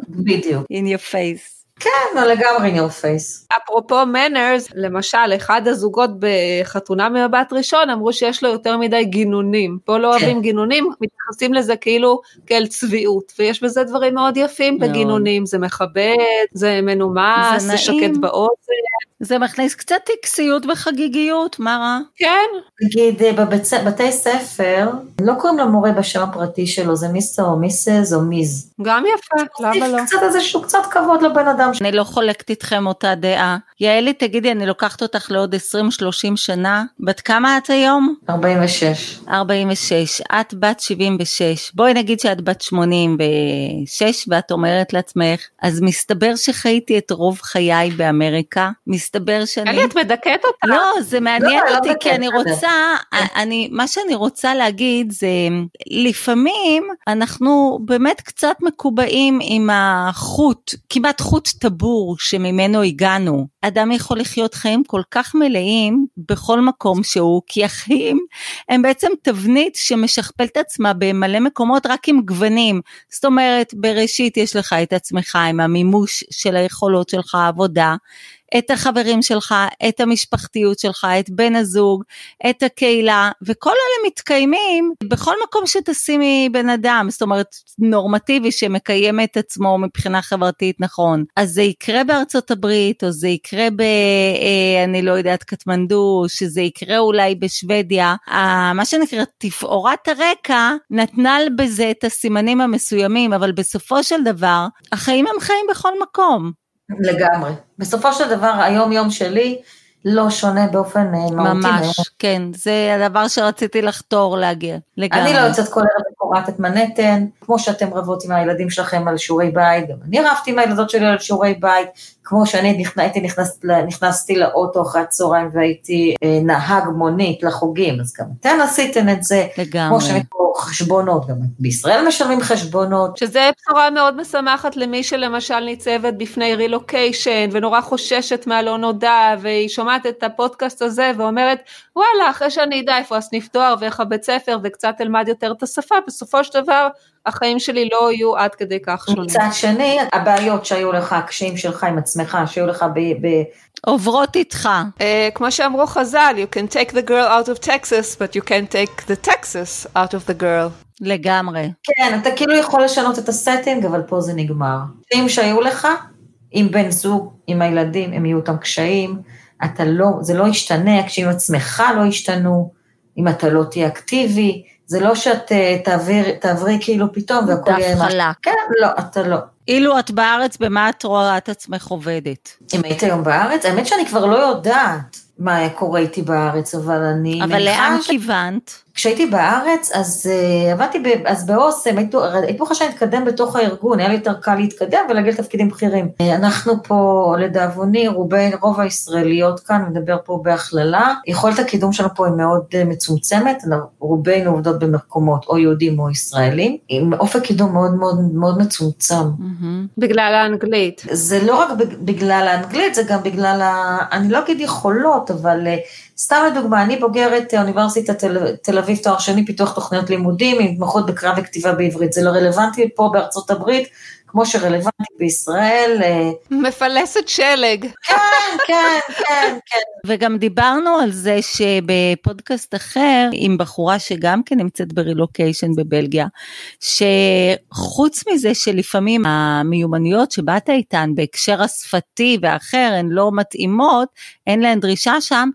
בדיוק. in your face. כן, לגמרי in your face. אפרופו מנרס, למשל, אחד הזוגות בחתונה ממבט ראשון אמרו שיש לו יותר מדי גינונים. פה לא כן. אוהבים גינונים, מתייחסים לזה כאילו כאל צביעות, ויש בזה דברים מאוד יפים מאוד. בגינונים, זה מכבד, זה מנומס, זה, זה שקט באוזן. זה מכניס קצת טקסיות וחגיגיות, מה רע? כן. נגיד אה, בבתי ספר, לא קוראים למורה בשם הפרטי שלו, זה מיסטר או מיסס או מיז. גם יפה, למה לא? קצת איזשהו קצת כבוד לבן אדם. אני לא חולקת איתכם אותה דעה. יעלי, תגידי, אני לוקחת אותך לעוד 20-30 שנה. בת כמה את היום? 46. 46. את בת 76. בואי נגיד שאת בת 86 ואת אומרת לעצמך, אז מסתבר שחייתי את רוב חיי באמריקה. מסתבר שאני... אלי, את מדכאת אותה. לא, זה מעניין לא, לא אותי, לא כי אני רוצה, אני, מה שאני רוצה להגיד זה, לפעמים אנחנו באמת קצת מקובעים עם החוט, כמעט חוט טבור שממנו הגענו. אדם יכול לחיות חיים כל כך מלאים בכל מקום שהוא, כי החיים הם בעצם תבנית שמשכפלת עצמה במלא מקומות רק עם גוונים. זאת אומרת, בראשית יש לך את עצמך עם המימוש של היכולות שלך, עבודה. את החברים שלך, את המשפחתיות שלך, את בן הזוג, את הקהילה, וכל אלה מתקיימים בכל מקום שתשימי בן אדם, זאת אומרת, נורמטיבי שמקיים את עצמו מבחינה חברתית נכון. אז זה יקרה בארצות הברית, או זה יקרה ב... אה, אני לא יודעת, קטמנדו, שזה יקרה אולי בשוודיה. מה שנקרא תפאורת הרקע נתנה בזה את הסימנים המסוימים, אבל בסופו של דבר, החיים הם חיים בכל מקום. לגמרי. בסופו של דבר, היום יום שלי, לא שונה באופן אה, מהותי. ממש, כן, זה הדבר שרציתי לחתור להגיע, לגמרי. אני לא יוצאת כל ערב וקוראת את מנהטן, כמו שאתם רבות עם הילדים שלכם על שיעורי בית, גם אני רבתי עם הילדות שלי על שיעורי בית, כמו שאני הייתי נכנס, נכנסתי לאוטו אחרי הצהריים והייתי אה, נהג מונית לחוגים, אז גם אתן עשיתן את זה. לגמרי. כמו שאני פה חשבונות, גם בישראל משלמים חשבונות. שזה בשורה מאוד משמחת למי שלמשל ניצבת בפני רילוקיישן ונורא חוששת מהלא נודע והיא שומעת את הפודקאסט הזה ואומרת וואלה אחרי שאני אדע איפה הסניף דואר ואיך הבית ספר וקצת אלמד יותר את השפה בסופו של דבר החיים שלי לא יהיו עד כדי כך שונים. מצד שני, הבעיות שהיו לך, הקשיים שלך עם עצמך, שהיו לך ב... ב... עוברות איתך. Uh, כמו שאמרו חז"ל, you can take the girl out of Texas, but you can't take the Texas out of the girl. לגמרי. כן, אתה כאילו יכול לשנות את הסטינג, אבל פה זה נגמר. קשיים שהיו לך, עם בן זוג, עם הילדים, הם יהיו אותם קשיים, אתה לא, זה לא ישתנה, הקשיים עצמך לא ישתנו, אם אתה לא תהיה אקטיבי, זה לא שאת אה, תעביר, תעברי כאילו פתאום והכל יהיה... דף חלק. כן, לא, אתה לא. אילו את בארץ, במה את רואה את עצמך עובדת? אם היית היום בארץ, האמת שאני כבר לא יודעת מה קורה איתי בארץ, אבל אני... אבל לאן ש... כיוונת? כשהייתי בארץ, אז uh, עבדתי, ב, אז באוסם, הייתי שאני אתקדם בתוך הארגון, היה לי יותר קל להתקדם ולהגיע לתפקידים בכירים. Uh, אנחנו פה, לדאבוני, רובי, רוב הישראליות כאן, מדבר פה בהכללה, יכולת הקידום שלנו פה היא מאוד uh, מצומצמת, רובנו עובדות במקומות או יהודים או ישראלים, עם אופק קידום מאוד מאוד מאוד מצומצם. Mm-hmm. בגלל האנגלית. זה לא רק בגלל האנגלית, זה גם בגלל, ה... אני לא אגיד יכולות, אבל... Uh, סתם לדוגמה, אני בוגרת אוניברסיטת תל, תל אביב, תואר שני, פיתוח תוכניות לימודים, עם התמחות בקרב וכתיבה בעברית. זה לא רלוונטי פה בארצות הברית, כמו שרלוונטי בישראל. אה, מפלסת שלג. כן, כן, כן, כן. וגם דיברנו על זה שבפודקאסט אחר, עם בחורה שגם כן נמצאת ברילוקיישן בבלגיה, שחוץ מזה שלפעמים המיומנויות שבאת איתן בהקשר השפתי ואחר הן לא מתאימות, אין להן דרישה שם,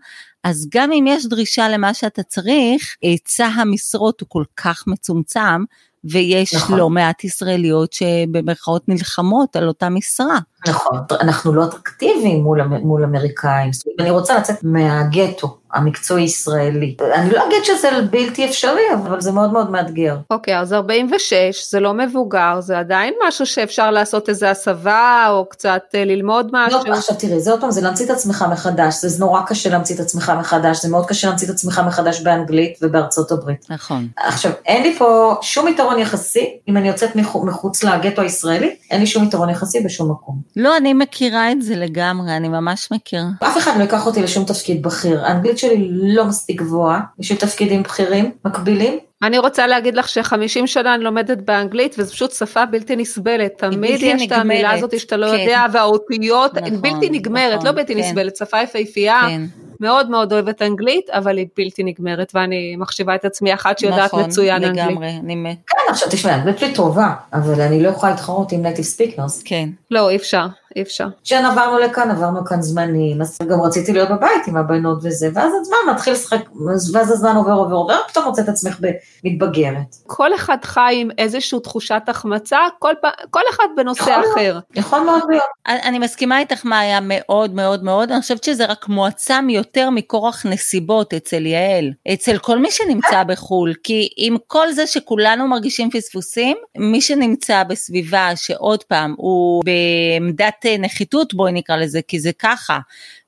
אז גם אם יש דרישה למה שאתה צריך, היצע המשרות הוא כל כך מצומצם, ויש נכון. לא מעט ישראליות שבמרכאות נלחמות על אותה משרה. נכון, אנחנו לא אטרקטיביים מול, מול אמריקאים, זאת אומרת, אני רוצה לצאת מהגטו המקצועי-ישראלי. אני לא אגיד שזה בלתי אפשרי, אבל זה מאוד מאוד מאתגר. אוקיי, okay, אז 46, זה לא מבוגר, זה עדיין משהו שאפשר לעשות איזה הסבה, או קצת אה, ללמוד משהו. לא, עכשיו תראי, זה עוד פעם, זה להמציא את עצמך מחדש, זה נורא קשה להמציא את עצמך מחדש, זה מאוד קשה להמציא את עצמך מחדש באנגלית ובארצות הברית. נכון. עכשיו, אין לי פה שום יתרון יחסי, אם אני יוצאת מחוץ לגטו הישראלי, אין לי שום יתרון יחסי בשום מקום. לא, אני מכירה את זה לגמרי, אני ממש מכירה. אף אחד לא ייקח אותי לשום תפקיד בכיר. האנגלית שלי לא מספיק גבוהה בשביל תפקידים בכירים, מקבילים. אני רוצה להגיד לך שחמישים שנה אני לומדת באנגלית וזו פשוט שפה בלתי נסבלת, תמיד יש את המילה הזאת שאתה לא כן. יודע והאותיות נכון, בלתי נגמרת, לא נכון, לא בלתי כן. נסבלת, שפה יפהפייה, כן. מאוד מאוד אוהבת אנגלית, אבל היא בלתי נגמרת, ואני מחשיבה את עצמי אחת שיודעת נכון, מצוין אנגלית. נכון, לגמרי, אני... כן, עכשיו תשמעי, האנגלית שלי טובה, אבל אני לא יכולה להתחרות עם native speakers. כן. לא, אי אפשר. אי אפשר. כשעברנו לכאן, עברנו כאן זמנים, אז גם רציתי להיות בבית עם הבנות וזה, ואז הזמן מתחיל לשחק, ואז הזמן עובר עובר עובר, פתאום מוצאת עצמך מתבגרת. כל אחד חי עם איזושהי תחושת החמצה, כל, כל אחד בנושא יכול אחר. להיות, יכול מאוד להיות. אני מסכימה איתך מאיה מאוד מאוד מאוד, אני חושבת שזה רק מועצם יותר מכורח נסיבות אצל יעל, אצל כל מי שנמצא בחו"ל, כי עם כל זה שכולנו מרגישים פספוסים, מי שנמצא בסביבה שעוד פעם הוא בעמדת נחיתות בואי נקרא לזה, כי זה ככה,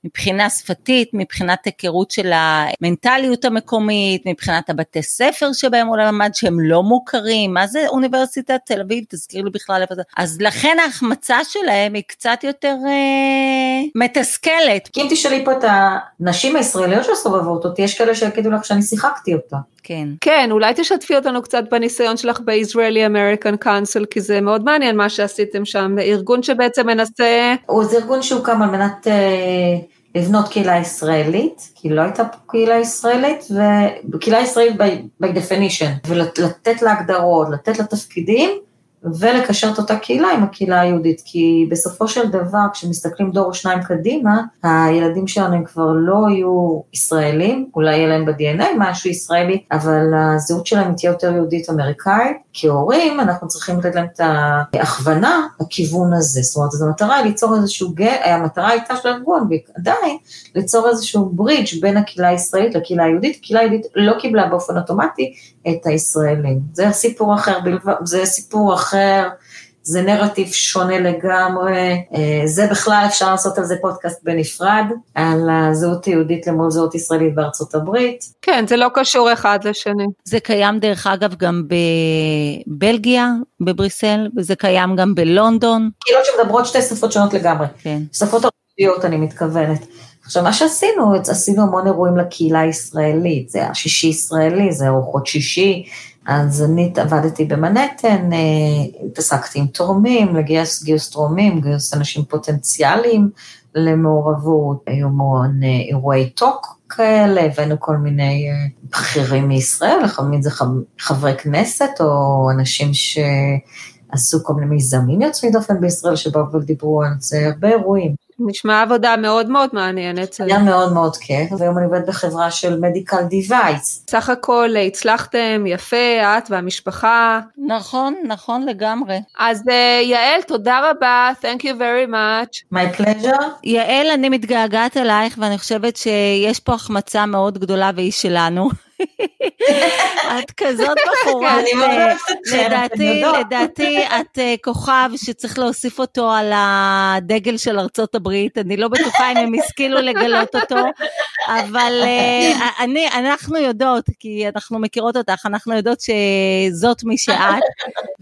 מבחינה שפתית, מבחינת היכרות של המנטליות המקומית, מבחינת הבתי ספר שבהם הוא למד שהם לא מוכרים, מה זה אוניברסיטת תל אביב, תזכיר לי בכלל איפה זה, אז לכן ההחמצה שלהם היא קצת יותר אה, מתסכלת. כי אם תשאלי פה את הנשים הישראליות שסובבות אותי, יש כאלה שיגידו לך שאני שיחקתי אותה. כן. כן, אולי תשתפי אותנו קצת בניסיון שלך ב-Israeli American Council, כי זה מאוד מעניין מה שעשיתם שם, ארגון שבעצם מנסה זה ארגון שהוקם על מנת אה, לבנות קהילה ישראלית, כי לא הייתה פה קהילה ישראלית, וקהילה ישראלית by, by definition, ולתת לה הגדרות, לתת לה תפקידים, ולקשר את אותה קהילה עם הקהילה היהודית, כי בסופו של דבר, כשמסתכלים דור או שניים קדימה, הילדים שלנו הם כבר לא יהיו ישראלים, אולי יהיה להם ב-DNA משהו ישראלי, אבל הזהות שלהם תהיה יותר יהודית אמריקאית. כהורים, אנחנו צריכים לתת להם את ההכוונה בכיוון הזה. זאת אומרת, אז המטרה היא ליצור איזשהו, המטרה הייתה של הארגון, ועדיין, ליצור איזשהו ברידג' בין הקהילה הישראלית לקהילה היהודית. הקהילה היהודית לא קיבלה באופן אוטומטי את הישראלים. זה סיפור אחר, זה סיפור אחר. זה נרטיב שונה לגמרי, אה, זה בכלל אפשר לעשות על זה פודקאסט בנפרד, על הזהות היהודית למול זהות ישראלית בארצות הברית. כן, זה לא קשור אחד לשני. זה קיים דרך אגב גם בבלגיה, בבריסל, וזה קיים גם בלונדון. קהילות שמדברות שתי שפות שונות לגמרי. כן. שפות ערביות אני מתכוונת. עכשיו, מה שעשינו, עשינו המון אירועים לקהילה הישראלית, זה היה שישי ישראלי, זה ארוחות שישי, אז אני עבדתי במנהטן, אה, התעסקתי עם תורמים, לגייס גיוס תורמים, גיוס אנשים פוטנציאליים למעורבות, היו המון אה, אירועי טוק כאלה, הבאנו כל מיני אה, בכירים מישראל, לפעמים זה חברי כנסת או אנשים שעשו כל מיני מיזמים יוצאים דופן בישראל שבאו ודיברו על זה, הרבה אירועים. נשמע עבודה מאוד מאוד מעניינת. היה מאוד מאוד כיף, והיום אני עובדת בחברה של מדיקל דיווייס. סך הכל הצלחתם יפה, את והמשפחה. נכון, נכון לגמרי. אז uh, יעל, תודה רבה, Thank you very much. My pleasure. יעל, אני מתגעגעת אלייך ואני חושבת שיש פה החמצה מאוד גדולה והיא שלנו. את כזאת בחורה, לדעתי, לדעתי את אה, כוכב שצריך להוסיף אותו על הדגל של ארצות הברית, אני לא בטוחה אם הם השכילו לגלות אותו, אבל אה, אני, אנחנו יודעות, כי אנחנו מכירות אותך, אנחנו יודעות שזאת מי שאת,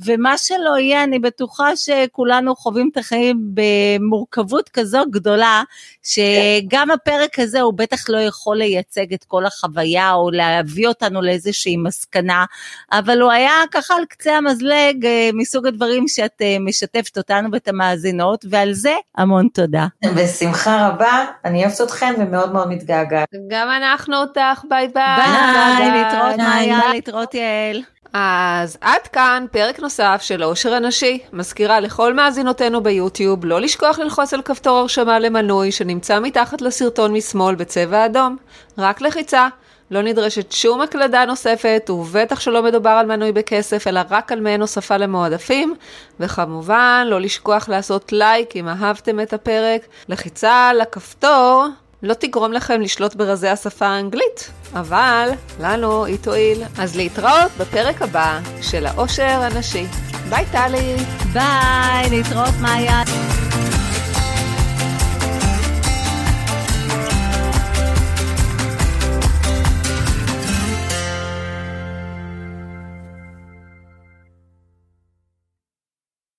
ומה שלא יהיה, אני בטוחה שכולנו חווים את החיים במורכבות כזו גדולה, שגם הפרק הזה הוא בטח לא יכול לייצג את כל החוויה או להביא אותנו לאיזושהי מסקנה, אבל הוא היה ככה על קצה המזלג אה, מסוג הדברים שאת אה, משתפת אותנו ואת המאזינות, ועל זה המון תודה. בשמחה רבה, אני אוהבת אתכם ומאוד מאוד מתגעגעת. גם אנחנו אותך, ביי ביי. ביי, להתראות מאיה, להתראות יעל. אז עד כאן פרק נוסף של עושר הנשי. מזכירה לכל מאזינותינו ביוטיוב לא לשכוח ללחוץ על כפתור הרשמה למנוי שנמצא מתחת לסרטון משמאל בצבע אדום. רק לחיצה. לא נדרשת שום הקלדה נוספת, ובטח שלא מדובר על מנוי בכסף, אלא רק על מעין הוספה למועדפים. וכמובן, לא לשכוח לעשות לייק אם אהבתם את הפרק. לחיצה על הכפתור לא תגרום לכם לשלוט ברזי השפה האנגלית, אבל לנו היא תועיל. אז להתראות בפרק הבא של העושר הנשי. ביי טלי. ביי, להתראות מאיה.